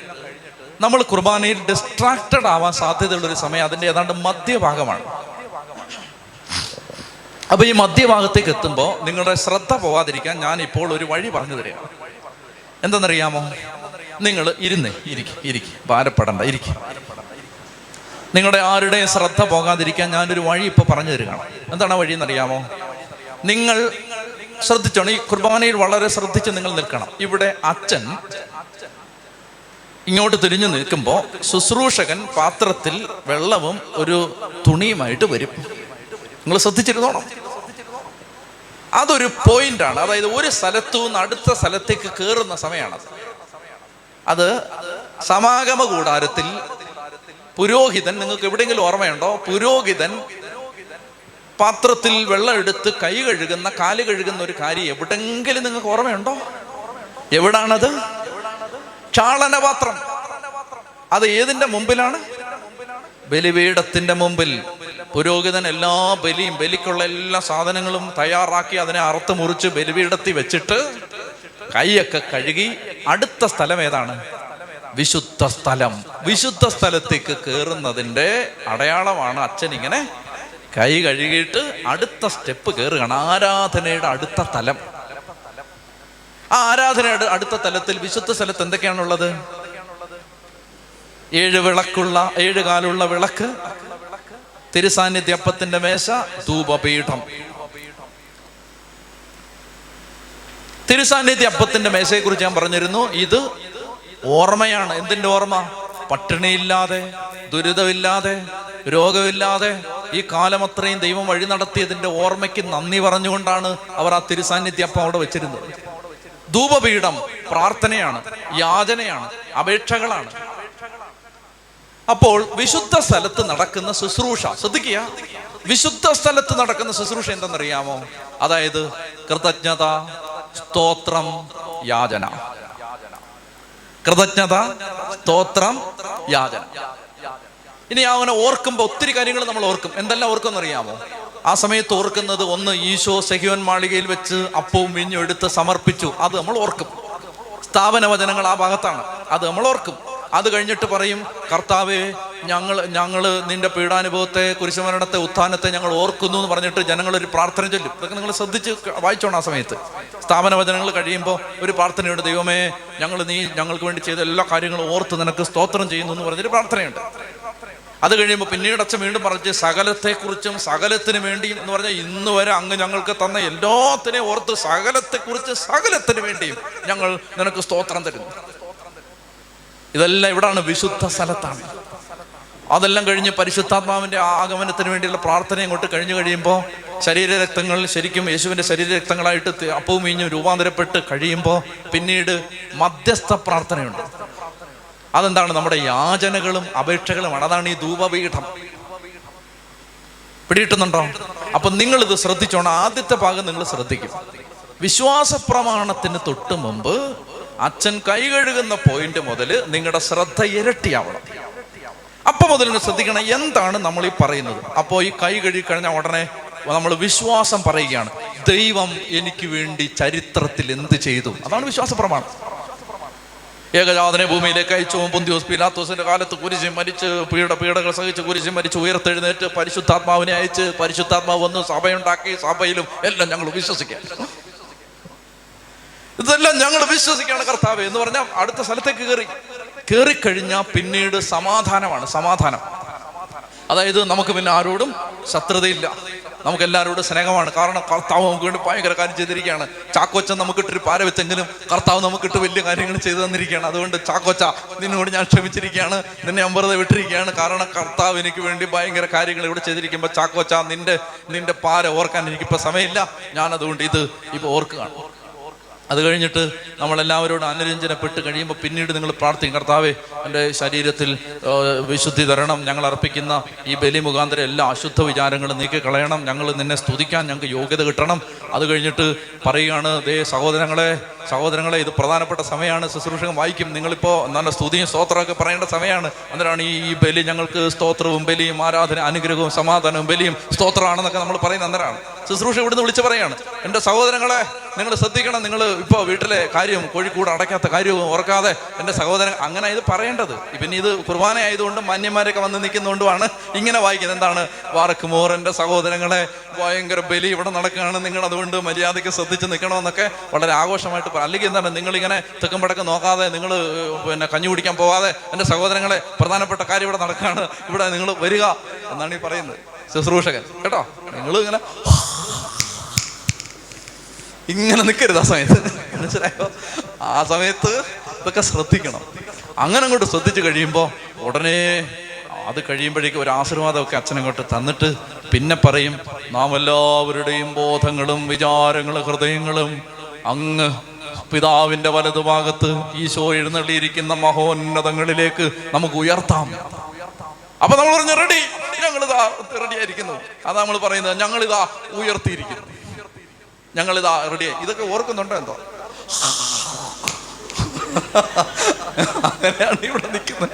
നമ്മൾ കുർബാനയിൽ ഡിസ്ട്രാക്റ്റഡ് ആവാൻ സാധ്യതയുള്ളൊരു സമയം അതിന്റെ ഏതാണ്ട് മധ്യഭാഗമാണ്. അപ്പൊ ഈ മധ്യഭാഗത്തേക്ക് എത്തുമ്പോൾ നിങ്ങളുടെ ശ്രദ്ധ പോവാതിരിക്കാൻ ഞാൻ ഇപ്പോൾ ഒരു വഴി പറഞ്ഞു തരികയാണ്. എന്തെന്നറിയാമോ നിങ്ങൾ ഇരുന്നേ ഇരിക്കും ഇരിക്കും. ഭാരപ്പെടണ്ട ഇരിക്കും. നിങ്ങളുടെ ആരുടെ ശ്രദ്ധ പോകാതിരിക്കാൻ ഞാനൊരു വഴി ഇപ്പൊ പറഞ്ഞു തരികയാണ്. എന്താണ് വഴി എന്നറിയാമോ നിങ്ങൾ ശ്രദ്ധിച്ചോണം. ഈ കുർബാനയിൽ വളരെ ശ്രദ്ധിച്ച് നിങ്ങൾ നിൽക്കണം. ഇവിടെ അച്ഛൻ ഇങ്ങോട്ട് തിരിഞ്ഞു നിൽക്കുമ്പോൾ ശുശ്രൂഷകൻ പാത്രത്തിൽ വെള്ളവും ഒരു തുണിയുമായിട്ട് വരും. നിങ്ങൾ ശ്രദ്ധിച്ചിരുന്നോണം? അതൊരു പോയിന്റാണ്. അതായത് ഒരു സ്ഥലത്തു നിന്ന് അടുത്ത സ്ഥലത്തേക്ക് കയറുന്ന സമയമാണ് അത്. സമാഗമ കൂടാരത്തിൽ പുരോഹിതൻ നിങ്ങൾക്ക് എവിടെയെങ്കിലും ഓർമ്മയുണ്ടോ? പുരോഹിതൻ പാത്രത്തിൽ വെള്ളം എടുത്ത് കൈ കഴുകുന്ന കാൽ കഴുകുന്ന ഒരു കാര്യം എവിടെങ്കിലും നിങ്ങൾക്ക് ഓർമ്മയുണ്ടോ? എവിടാണത്? ചാളനപാത്രം അത് ഏതിന്റെ മുമ്പിലാണ്? ബലിപീഠത്തിന്റെ മുമ്പിൽ. പുരോഹിതൻ എല്ലാ ബലിയും ബലിക്കുള്ള എല്ലാ സാധനങ്ങളും തയ്യാറാക്കി അതിനെ അറുത്ത് മുറിച്ച് ബലിപീഠത്തി വെച്ചിട്ട് കൈയൊക്കെ കഴുകി അടുത്ത സ്ഥലം ഏതാണ്? വിശുദ്ധ സ്ഥലം. വിശുദ്ധ സ്ഥലത്തേക്ക് കയറുന്നതിന്റെ അടയാളമാണ് അച്ഛൻ ഇങ്ങനെ കൈ കഴുകിയിട്ട് അടുത്ത സ്റ്റെപ്പ് കയറുകയാണ് ആരാധനയുടെ അടുത്ത തലം. ആ ആരാധനയുടെ അടുത്ത തലത്തിൽ വിശുദ്ധ സ്ഥലത്ത് എന്തൊക്കെയാണുള്ളത്? ഏഴ് വിളക്കുള്ള ഏഴ് കാലുള്ള വിളക്ക്. തിരുസാന്നിധ്യപ്പത്തിന്റെ മേശ ധൂപപീഠം. തിരുസാന്നിധ്യ അപ്പത്തിന്റെ മേശയെ കുറിച്ച് ഞാൻ പറഞ്ഞിരുന്നു ഇത് ഓർമ്മയാണ്. എന്തിന്റെ ഓർമ്മ? പട്ടിണിയില്ലാതെ ദുരിതമില്ലാതെ രോഗമില്ലാതെ ഈ കാലം അത്രയും ദൈവം വഴി നടത്തിയതിന്റെ ഓർമ്മയ്ക്ക് നന്ദി പറഞ്ഞുകൊണ്ടാണ് അവർ ആ തിരുസാന്നിധ്യ അപ്പം അവിടെ വെച്ചിരുന്നത്. ധൂപപീഠം പ്രാർത്ഥനയാണ് യാചനയാണ് അപേക്ഷകളാണ്. അപ്പോൾ വിശുദ്ധ സ്ഥലത്ത് നടക്കുന്ന ശുശ്രൂഷ ശ്രദ്ധിക്കുക. വിശുദ്ധ സ്ഥലത്ത് നടക്കുന്ന ശുശ്രൂഷ എന്തെന്നറിയാമോ? അതായത് കൃതജ്ഞത സ്തോത്രം യാചന. കൃതജ്ഞത സ്തോത്രം യാചന. ഇനി അവനെ ഓർക്കുമ്പോൾ ഒത്തിരി കാര്യങ്ങൾ നമ്മൾ ഓർക്കും. എന്തെല്ലാം ഓർക്കും ഓർക്കുമെന്നറിയാമോ? ആ സമയത്ത് ഓർക്കുന്നത് ഒന്ന് ഈശോ സഹിയോൻ മാളികയിൽ വെച്ച് അപ്പവും വിഞ്ഞും എടുത്ത് സമർപ്പിച്ചു. അത് നമ്മൾ ഓർക്കും. സ്ഥാപന വചനങ്ങൾ ആ ഭാഗത്താണ്. അത് നമ്മൾ ഓർക്കും. അത് കഴിഞ്ഞിട്ട് പറയും കർത്താവെ ഞങ്ങൾ ഞങ്ങൾ നിന്റെ പീഡാനുഭവത്തെ കുരിശുമരണത്തെ ഉത്ഥാനത്തെ ഞങ്ങൾ ഓർക്കുന്നു എന്ന് പറഞ്ഞിട്ട് ജനങ്ങൾ ഒരു പ്രാർത്ഥന ചൊല്ലും. ഇതൊക്കെ നിങ്ങൾ ശ്രദ്ധിച്ച് വായിച്ചോണം ആ സമയത്ത്. സ്ഥാപന വചനങ്ങൾ കഴിയുമ്പോൾ ഒരു പ്രാർത്ഥനയുണ്ട് ദൈവമേ ഞങ്ങൾ നീ ഞങ്ങൾക്ക് വേണ്ടി ചെയ്ത എല്ലാ കാര്യങ്ങളും ഓർത്ത് നിനക്ക് സ്തോത്രം ചെയ്യുന്നു എന്ന് പറഞ്ഞൊരു പ്രാർത്ഥനയുണ്ട്. അത് കഴിയുമ്പോൾ പിന്നീട് അച്ഛൻ വീണ്ടും പറഞ്ഞ് സകലത്തെക്കുറിച്ചും സകലത്തിന് വേണ്ടിയും എന്ന് പറഞ്ഞാൽ ഇന്ന് വരെ അങ്ങ് ഞങ്ങൾക്ക് തന്ന എല്ലാത്തിനെയും ഓർത്ത് സകലത്തെക്കുറിച്ച് സകലത്തിന് വേണ്ടിയും ഞങ്ങൾ നിനക്ക് സ്തോത്രം തരുന്നു. ഇതെല്ലാം ഇവിടാണ് വിശുദ്ധ സ്ഥലത്താണ്. അതെല്ലാം കഴിഞ്ഞ് പരിശുദ്ധാത്മാവിന്റെ ആഗമനത്തിന് വേണ്ടിയുള്ള പ്രാർത്ഥന അങ്ങോട്ട് കഴിഞ്ഞു കഴിയുമ്പോൾ ശരീരരക്തങ്ങൾ ശരിക്കും യേശുവിന്റെ ശരീരരക്തങ്ങളായിട്ട് അപ്പവും വീഞ്ഞും രൂപാന്തരപ്പെട്ട് കഴിയുമ്പോൾ പിന്നീട് മധ്യസ്ഥ പ്രാർത്ഥനയുണ്ട്. അതെന്താണ്? നമ്മുടെ യാചനകളും അപേക്ഷകളുമാണ്. അതാണ് ഈ ധൂപപീഠം. പിടിയിട്ടുന്നുണ്ടോ അപ്പൊ ഇത് ശ്രദ്ധിച്ചോണം. ആദ്യത്തെ ഭാഗം നിങ്ങൾ ശ്രദ്ധിക്കും. വിശ്വാസ പ്രമാണത്തിന് തൊട്ട് മുമ്പ് അച്ഛൻ കൈ കഴുകുന്ന പോയിന്റ് മുതൽ നിങ്ങളുടെ ശ്രദ്ധ ഇരട്ടിയാവണം. അപ്പൊ മുതൽ ശ്രദ്ധിക്കണം എന്താണ് നമ്മൾ ഈ പറയുന്നത്. അപ്പോൾ ഈ കൈ കഴുകി കഴിഞ്ഞ ഉടനെ നമ്മൾ വിശ്വാസം പറയുകയാണ് ദൈവം എനിക്ക് വേണ്ടി ചരിത്രത്തിൽ എന്ത് ചെയ്തു? അതാണ് വിശ്വാസ പ്രമാണം ഏകജാതനെ ഭൂമിയിലേക്ക് അയച്ചു പുന്തിയോസ് പിലാത്തോസിന്റെ കാലത്ത് കുരിശി മരിച്ച് പീഡ പീഡകൾ സഹിച്ച് കുരിശി മരിച്ച് ഉയർത്തെഴുന്നേറ്റ് പരിശുദ്ധാത്മാവിനെ അയച്ച് പരിശുദ്ധാത്മാവ് വന്ന് സഭയുണ്ടാക്കി സഭയിലും എല്ലാം ഞങ്ങൾ വിശ്വസിക്കാം. ഇതെല്ലാം ഞങ്ങൾ വിശ്വസിക്കുകയാണ് കർത്താവ് എന്ന് പറഞ്ഞാൽ അടുത്ത സ്ഥലത്തേക്ക് കയറി. കയറിക്കഴിഞ്ഞാൽ പിന്നീട് സമാധാനമാണ് സമാധാനം. അതായത് നമുക്ക് പിന്നെ ആരോടും ശത്രുതയില്ല. നമുക്ക് എല്ലാവരോടും സ്നേഹമാണ്. കാരണം കർത്താവ് നമുക്ക് വേണ്ടി ഭയങ്കര കാര്യം ചെയ്തിരിക്കുകയാണ്. ചാക്കോച്ച നമുക്കിട്ടൊരു പാര വെച്ചെങ്കിലും കർത്താവ് നമുക്കിട്ട് വലിയ കാര്യങ്ങൾ ചെയ്തു തന്നിരിക്കുകയാണ്. അതുകൊണ്ട് ചാക്കോച്ച നിന്നോട് ഞാൻ ക്ഷമിച്ചിരിക്കുകയാണ്. നിന്നെ അമ്പറത വിട്ടിരിക്കുകയാണ്. കാരണം കർത്താവ് എനിക്ക് വേണ്ടി ഭയങ്കര കാര്യങ്ങൾ ഇവിടെ ചെയ്തിരിക്കുമ്പോൾ ചാക്കോച്ച നിന്റെ നിന്റെ പാര ഓർക്കാൻ എനിക്കിപ്പോൾ സമയമില്ല. ഞാൻ അതുകൊണ്ട് ഇത് ഇപ്പോൾ ഓർക്കുകയാണ്. അത് കഴിഞ്ഞിട്ട് നമ്മളെല്ലാവരോടും അനുരഞ്ജനപ്പെട്ട് കഴിയുമ്പോൾ പിന്നീട് നിങ്ങൾ പ്രാർത്ഥിക്കും കർത്താവെ എന്റെ ശരീരത്തിൽ വിശുദ്ധി തരണം ഞങ്ങൾ അർപ്പിക്കുന്ന ഈ ബലി മുഖാന്തരം എല്ലാ അശുദ്ധ വിചാരങ്ങളും നീക്കി കളയണം ഞങ്ങൾ നിന്നെ സ്തുതിക്കാൻ ഞങ്ങൾക്ക് യോഗ്യത കിട്ടണം. അത് കഴിഞ്ഞിട്ട് പറയുകയാണ് ദേ സഹോദരങ്ങളെ സഹോദരങ്ങളെ ഇത് പ്രധാനപ്പെട്ട സമയമാണ്. ശുശ്രൂഷകം വായിക്കും. നിങ്ങളിപ്പോൾ നല്ല സ്തുതിയും സ്തോത്രമൊക്കെ പറയേണ്ട സമയമാണ്. അന്നേരമാണ് ഈ ബലി ഞങ്ങൾക്ക് സ്തോത്രവും ബലിയും ആരാധന അനുഗ്രഹവും സമാധാനവും ബലിയും സ്തോത്രമാണെന്നൊക്കെ നമ്മൾ പറയുന്ന അന്നേരമാണ്. ശുശ്രൂഷ ഇവിടുന്ന് വിളിച്ച് പറയാണ് എന്റെ സഹോദരങ്ങളെ നിങ്ങൾ ശ്രദ്ധിക്കണം. നിങ്ങൾ ഇപ്പോൾ വീട്ടിലെ കാര്യം കോഴിക്കൂട് അടയ്ക്കാത്ത കാര്യവും ഓർക്കാതെ എന്റെ സഹോദരൻ അങ്ങനെ ഇത് പറയേണ്ടത്. പിന്നെ ഇത് കുർബാന ആയതുകൊണ്ടും മാന്യന്മാരൊക്കെ വന്ന് നിൽക്കുന്നതുകൊണ്ടുമാണ് ഇങ്ങനെ വായിക്കുന്നത്. എന്താണ്? വാർക്കുമോർ എന്റെ സഹോദരങ്ങളെ ഭയങ്കര ബലി ഇവിടെ നടക്കുകയാണ്. നിങ്ങൾ അതുകൊണ്ട് മര്യാദയ്ക്ക് ശ്രദ്ധിച്ച് നിൽക്കണമെന്നൊക്കെ വളരെ ആഘോഷമായിട്ട് പറയാം അല്ലെങ്കിൽ എന്താണ്? നിങ്ങളിങ്ങനെ തെക്കും പടക്കം നോക്കാതെ നിങ്ങൾ പിന്നെ കഞ്ഞി കുടിക്കാൻ പോവാതെ എന്റെ സഹോദരങ്ങളെ പ്രധാനപ്പെട്ട കാര്യം ഇവിടെ നടക്കുകയാണ്. ഇവിടെ നിങ്ങൾ വരിക എന്നാണ് ഈ പറയുന്നത്. ശുശ്രൂഷകൻ. കേട്ടോ? നിങ്ങൾ ഇങ്ങനെ ഇങ്ങനെ നിൽക്കരുത് ആ സമയത്ത്. മനസ്സിലായോ? ആ സമയത്ത് ഇതൊക്കെ ശ്രദ്ധിക്കണം. അങ്ങനെ അങ്ങോട്ട് ശ്രദ്ധിച്ചു കഴിയുമ്പോൾ ഉടനെ അത് കഴിയുമ്പോഴേക്കും ഒരു ആശീർവാദമൊക്കെ അച്ഛനങ്ങോട്ട് തന്നിട്ട് പിന്നെ പറയും നാം എല്ലാവരുടെയും ബോധങ്ങളും വിചാരങ്ങളും ഹൃദയങ്ങളും അങ്ങ് പിതാവിന്റെ വലതുഭാഗത്ത് ഈശോ എഴുന്നള്ളിയിരിക്കുന്ന മഹോന്നതങ്ങളിലേക്ക് നമുക്ക് ഉയർത്താം. അപ്പൊ നമ്മൾ പറഞ്ഞു റെഡി. ഞങ്ങളിതാ റെഡി ആയിരിക്കുന്നു അതാ നമ്മൾ പറയുന്നത് ഞങ്ങളിതാ ഉയർത്തിയിരിക്കുന്നു. ഞങ്ങളിതാ റെഡിയായി ഇതൊക്കെ ഓർക്കുന്നുണ്ടോ എന്തോ? അങ്ങനെയാണ് ഇവിടെ നിൽക്കുന്നത്.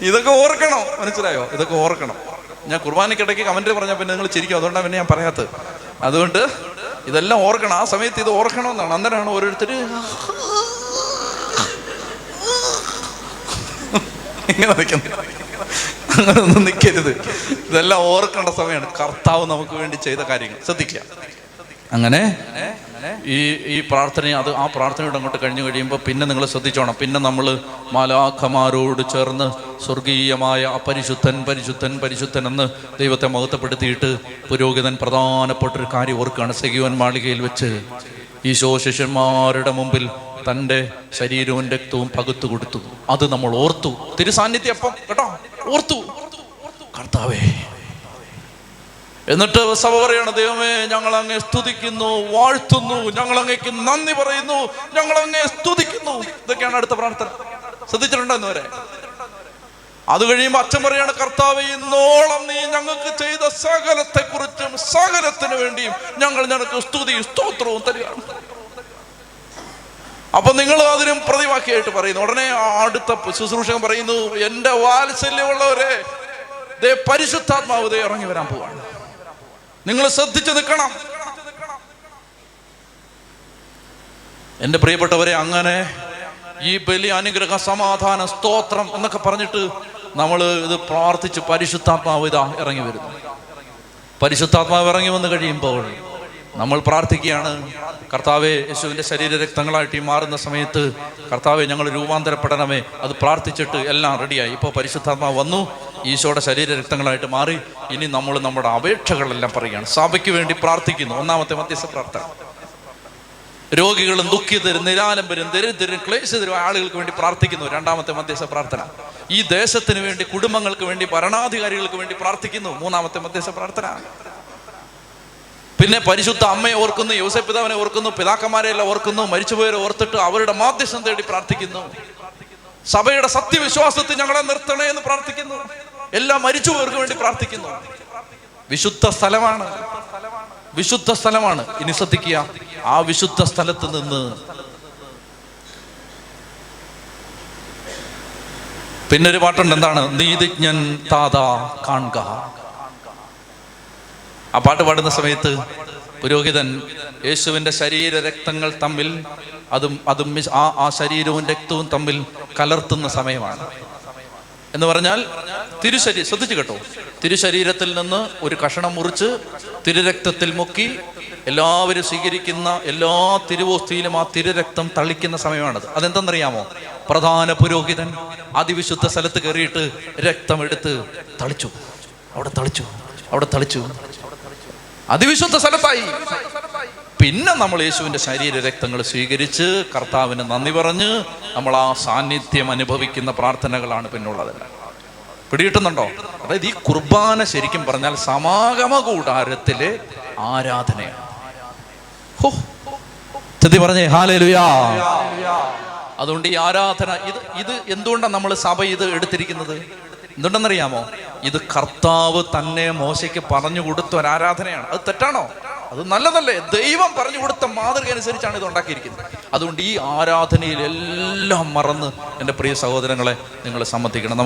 ഇതൊക്കെ ഓർക്കണം. മനസ്സിലായോ? ഇതൊക്കെ ഓർക്കണം. ഞാൻ കുർബാനയ്ക്കിടയ്ക്ക് കമന്റ് പറഞ്ഞാൽ പിന്നെ നിങ്ങൾ ചിരിക്കും. അതുകൊണ്ടാണ് പിന്നെ ഞാൻ പറയാത്തത്. അതുകൊണ്ട് ഇതെല്ലാം ഓർക്കണം. ആ സമയത്ത് ഇത് ഓർക്കണമെന്നാണ്. അന്നേരമാണ് ഓരോരുത്തർ ഇങ്ങനെ നിൽക്കുന്നത്. അങ്ങനെ ഒന്നും നിൽക്കരുത്. ഇതെല്ലാം ഓർക്കേണ്ട സമയമാണ്. കർത്താവ് നമുക്ക് വേണ്ടി ചെയ്ത കാര്യങ്ങൾ. ശ്രദ്ധിക്കുക. അങ്ങനെ ഈ ഈ പ്രാർത്ഥന അത് ആ പ്രാർത്ഥനയോട് അങ്ങോട്ട് കഴിഞ്ഞു കഴിയുമ്പോൾ പിന്നെ നിങ്ങൾ ശ്രദ്ധിച്ചോണം. പിന്നെ നമ്മൾ മാലാഖമാരോട് ചേർന്ന് സ്വർഗീയമായ അപരിശുദ്ധൻ പരിശുദ്ധൻ പരിശുദ്ധൻ എന്ന് ദൈവത്തെ മഹത്വപ്പെടുത്തിയിട്ട് പുരോഹിതൻ പ്രധാനപ്പെട്ട ഒരു കാര്യം ഓർക്കുകയാണ്. സഖിവൻ മാളികയിൽ വെച്ച് ഈശോ ശിഷ്യന്മാരുടെ മുമ്പിൽ തന്റെ ശരീരവും രക്തവും പകുത്തു കൊടുത്തു. അത് നമ്മൾ ഓർത്തു. തിരുസാന്നിധ്യം കേട്ടോ? ഓർത്തു. കർത്താവേ എന്നിട്ട് സഭ പറയണ ദൈവമേ ഞങ്ങൾ അങ്ങേ സ്തുതിക്കുന്നു വാഴ്ത്തുന്നു ഞങ്ങൾ അങ്ങേക്ക് നന്ദി പറയുന്നു ഞങ്ങൾ അങ്ങേ സ്തുതിക്കുന്നു. ഇതൊക്കെയാണ് അടുത്ത പ്രാർത്ഥന. ശ്രദ്ധിച്ചിട്ടുണ്ടോ ഇന്നുവരെ അത് കഴിയുമ്പോൾ അച്ഛൻ പറയാണ് കർത്താവ് ഇന്നോളം നീ ഞങ്ങൾക്ക് ചെയ്ത സകലത്തെ കുറിച്ചും സകലത്തിന് വേണ്ടിയും ഞങ്ങൾ ഞങ്ങൾക്ക് സ്തുതി സ്തോത്രവും തരികയാണ്. അപ്പൊ നിങ്ങൾ അതിനും പ്രതിവാക്കിയായിട്ട് പറയുന്നു. ഉടനെ അടുത്ത ശുശ്രൂഷകൻ പറയുന്നു എന്റെ വാത്സല്യമുള്ളവരെ ദേ പരിശുദ്ധാത്മാവ് ദേ ഇറങ്ങി വരാൻ പോവാണ്. നിങ്ങൾ ശ്രദ്ധിച്ചു നിൽക്കണം. എന്റെ പ്രിയപ്പെട്ടവരെ അങ്ങനെ ഈ ബലി അനുഗ്രഹ സമാധാന സ്തോത്രം എന്നൊക്കെ പറഞ്ഞിട്ട് നമ്മൾ ഇത് പ്രാർത്ഥിച്ച് പരിശുദ്ധാത്മാവ് ഇതാ ഇറങ്ങി വരുന്നു. പരിശുദ്ധാത്മാവ് ഇറങ്ങി വന്ന് കഴിയുമ്പോൾ നമ്മൾ പ്രാർത്ഥിക്കുകയാണ്. കർത്താവെ യേശുവിന്റെ ശരീര രക്തങ്ങളായിട്ട് ഈ മാറുന്ന സമയത്ത് കർത്താവെ ഞങ്ങൾ രൂപാന്തരപ്പെടണമേ. അത് പ്രാർത്ഥിച്ചിട്ട് എല്ലാം റെഡിയായി. ഇപ്പോൾ പരിശുദ്ധാത്മാവ് വന്നു. ഈശോയുടെ ശരീര രക്തങ്ങളായിട്ട് മാറി. ഇനി നമ്മൾ നമ്മുടെ അപേക്ഷകളെല്ലാം പറയുകയാണ്. സഭയ്ക്ക് വേണ്ടി പ്രാർത്ഥിക്കുന്നു. ഒന്നാമത്തെ മധ്യസ്ഥ പ്രാർത്ഥന. രോഗികളും ദുഃഖിതരും നിരാലംബരും ദരിദ്രരും ക്ലേശിതരും ആളുകൾക്ക് വേണ്ടി പ്രാർത്ഥിക്കുന്നു. രണ്ടാമത്തെ മധ്യസ്ഥ പ്രാർത്ഥന. ഈ ദേശത്തിന് വേണ്ടി കുടുംബങ്ങൾക്ക് വേണ്ടി ഭരണാധികാരികൾക്ക് വേണ്ടി പ്രാർത്ഥിക്കുന്നു. മൂന്നാമത്തെ മധ്യസ്ഥ പ്രാർത്ഥന. പിന്നെ പരിശുദ്ധ അമ്മയെ ഓർക്കുന്നു യോസഫ് പിതാവിനെ ഓർക്കുന്നു പിതാക്കന്മാരെ എല്ലാം ഓർക്കുന്നു മരിച്ചുപോയവരെ ഓർത്തിട്ട് അവരുടെ മാധ്യസ്ഥം തേടി പ്രാർത്ഥിക്കുന്നു. സഭയുടെ സത്യവിശ്വാസത്തിൽ ഞങ്ങളെ നിർത്തണേ എന്ന് പ്രാർത്ഥിക്കുന്നു. എല്ലാം മരിച്ചുപോയവർക്ക് വേണ്ടി പ്രാർത്ഥിക്കുന്നു. വിശുദ്ധ സ്ഥലമാണ്. വിശുദ്ധ സ്ഥലമാണ്. ഇനി ശ്രദ്ധിക്കുക ആ വിശുദ്ധ സ്ഥലത്ത് നിന്ന് പിന്നൊരു പാട്ടുണ്ട് എന്താണ്? നീതിജ്ഞൻ താതാ കാണുക. ആ പാട്ട് പാടുന്ന സമയത്ത് പുരോഹിതൻ യേശുവിന്റെ ശരീര രക്തങ്ങൾ തമ്മിൽ അതും അതും ആ ആ ശരീരവും രക്തവും തമ്മിൽ കലർത്തുന്ന സമയമാണ്. എന്ന് പറഞ്ഞാൽ തിരുശരീ ശ്രദ്ധിച്ചു കേട്ടോ. തിരുശരീരത്തിൽ നിന്ന് ഒരു കഷണം മുറിച്ച് തിരുരക്തത്തിൽ മുക്കി എല്ലാവരും സ്വീകരിക്കുന്ന എല്ലാ തിരുവോസ്തിയിലും ആ തിരുരക്തം തളിക്കുന്ന സമയമാണത്. അതെന്തെന്നറിയാമോ? പ്രധാന പുരോഹിതൻ അതിവിശുദ്ധ സ്ഥലത്ത് കയറിയിട്ട് രക്തം എടുത്ത് തളിച്ചു. അവിടെ തളിച്ചു. അവിടെ തളിച്ചു. അതിവിശുദ്ധ സ്ഥലത്തായി. പിന്നെ നമ്മൾ യേശുവിന്റെ ശരീര രക്തങ്ങൾ സ്വീകരിച്ച് കർത്താവിന് നന്ദി പറഞ്ഞ് നമ്മൾ ആ സാന്നിധ്യം അനുഭവിക്കുന്ന പ്രാർത്ഥനകളാണ് പിന്നുള്ളത്. പിടികിട്ടുന്നുണ്ടോ? അതായത് ഈ കുർബാന ശരിക്കും പറഞ്ഞാൽ സമാഗമ കൂടാരത്തിലെ ആരാധനയാണ്. ഹോ. ചെത്തി പറഞ്ഞേ. ഹാലേലുയാ. അതുകൊണ്ട് ഈ ആരാധന ഇത് ഇത് എന്തുകൊണ്ടാണ് നമ്മൾ സഭ ഇത് എടുത്തിരിക്കുന്നത്? എന്തുകൊണ്ടെന്നറിയാമോ ഇത് കർത്താവ് തന്നെ മോശയ്ക്ക് പറഞ്ഞു കൊടുത്ത ഒരു ആരാധനയാണ്. അത് തെറ്റാണോ? അത് നല്ലതല്ലേ? ദൈവം പറഞ്ഞു കൊടുത്ത മാതൃക അനുസരിച്ചാണ് ഇത് ഉണ്ടാക്കിയിരിക്കുന്നത്. അതുകൊണ്ട് ഈ ആരാധനയിൽ എല്ലാം മറന്ന് എന്റെ പ്രിയ സഹോദരങ്ങളെ നിങ്ങൾ സമ്മതിക്കണം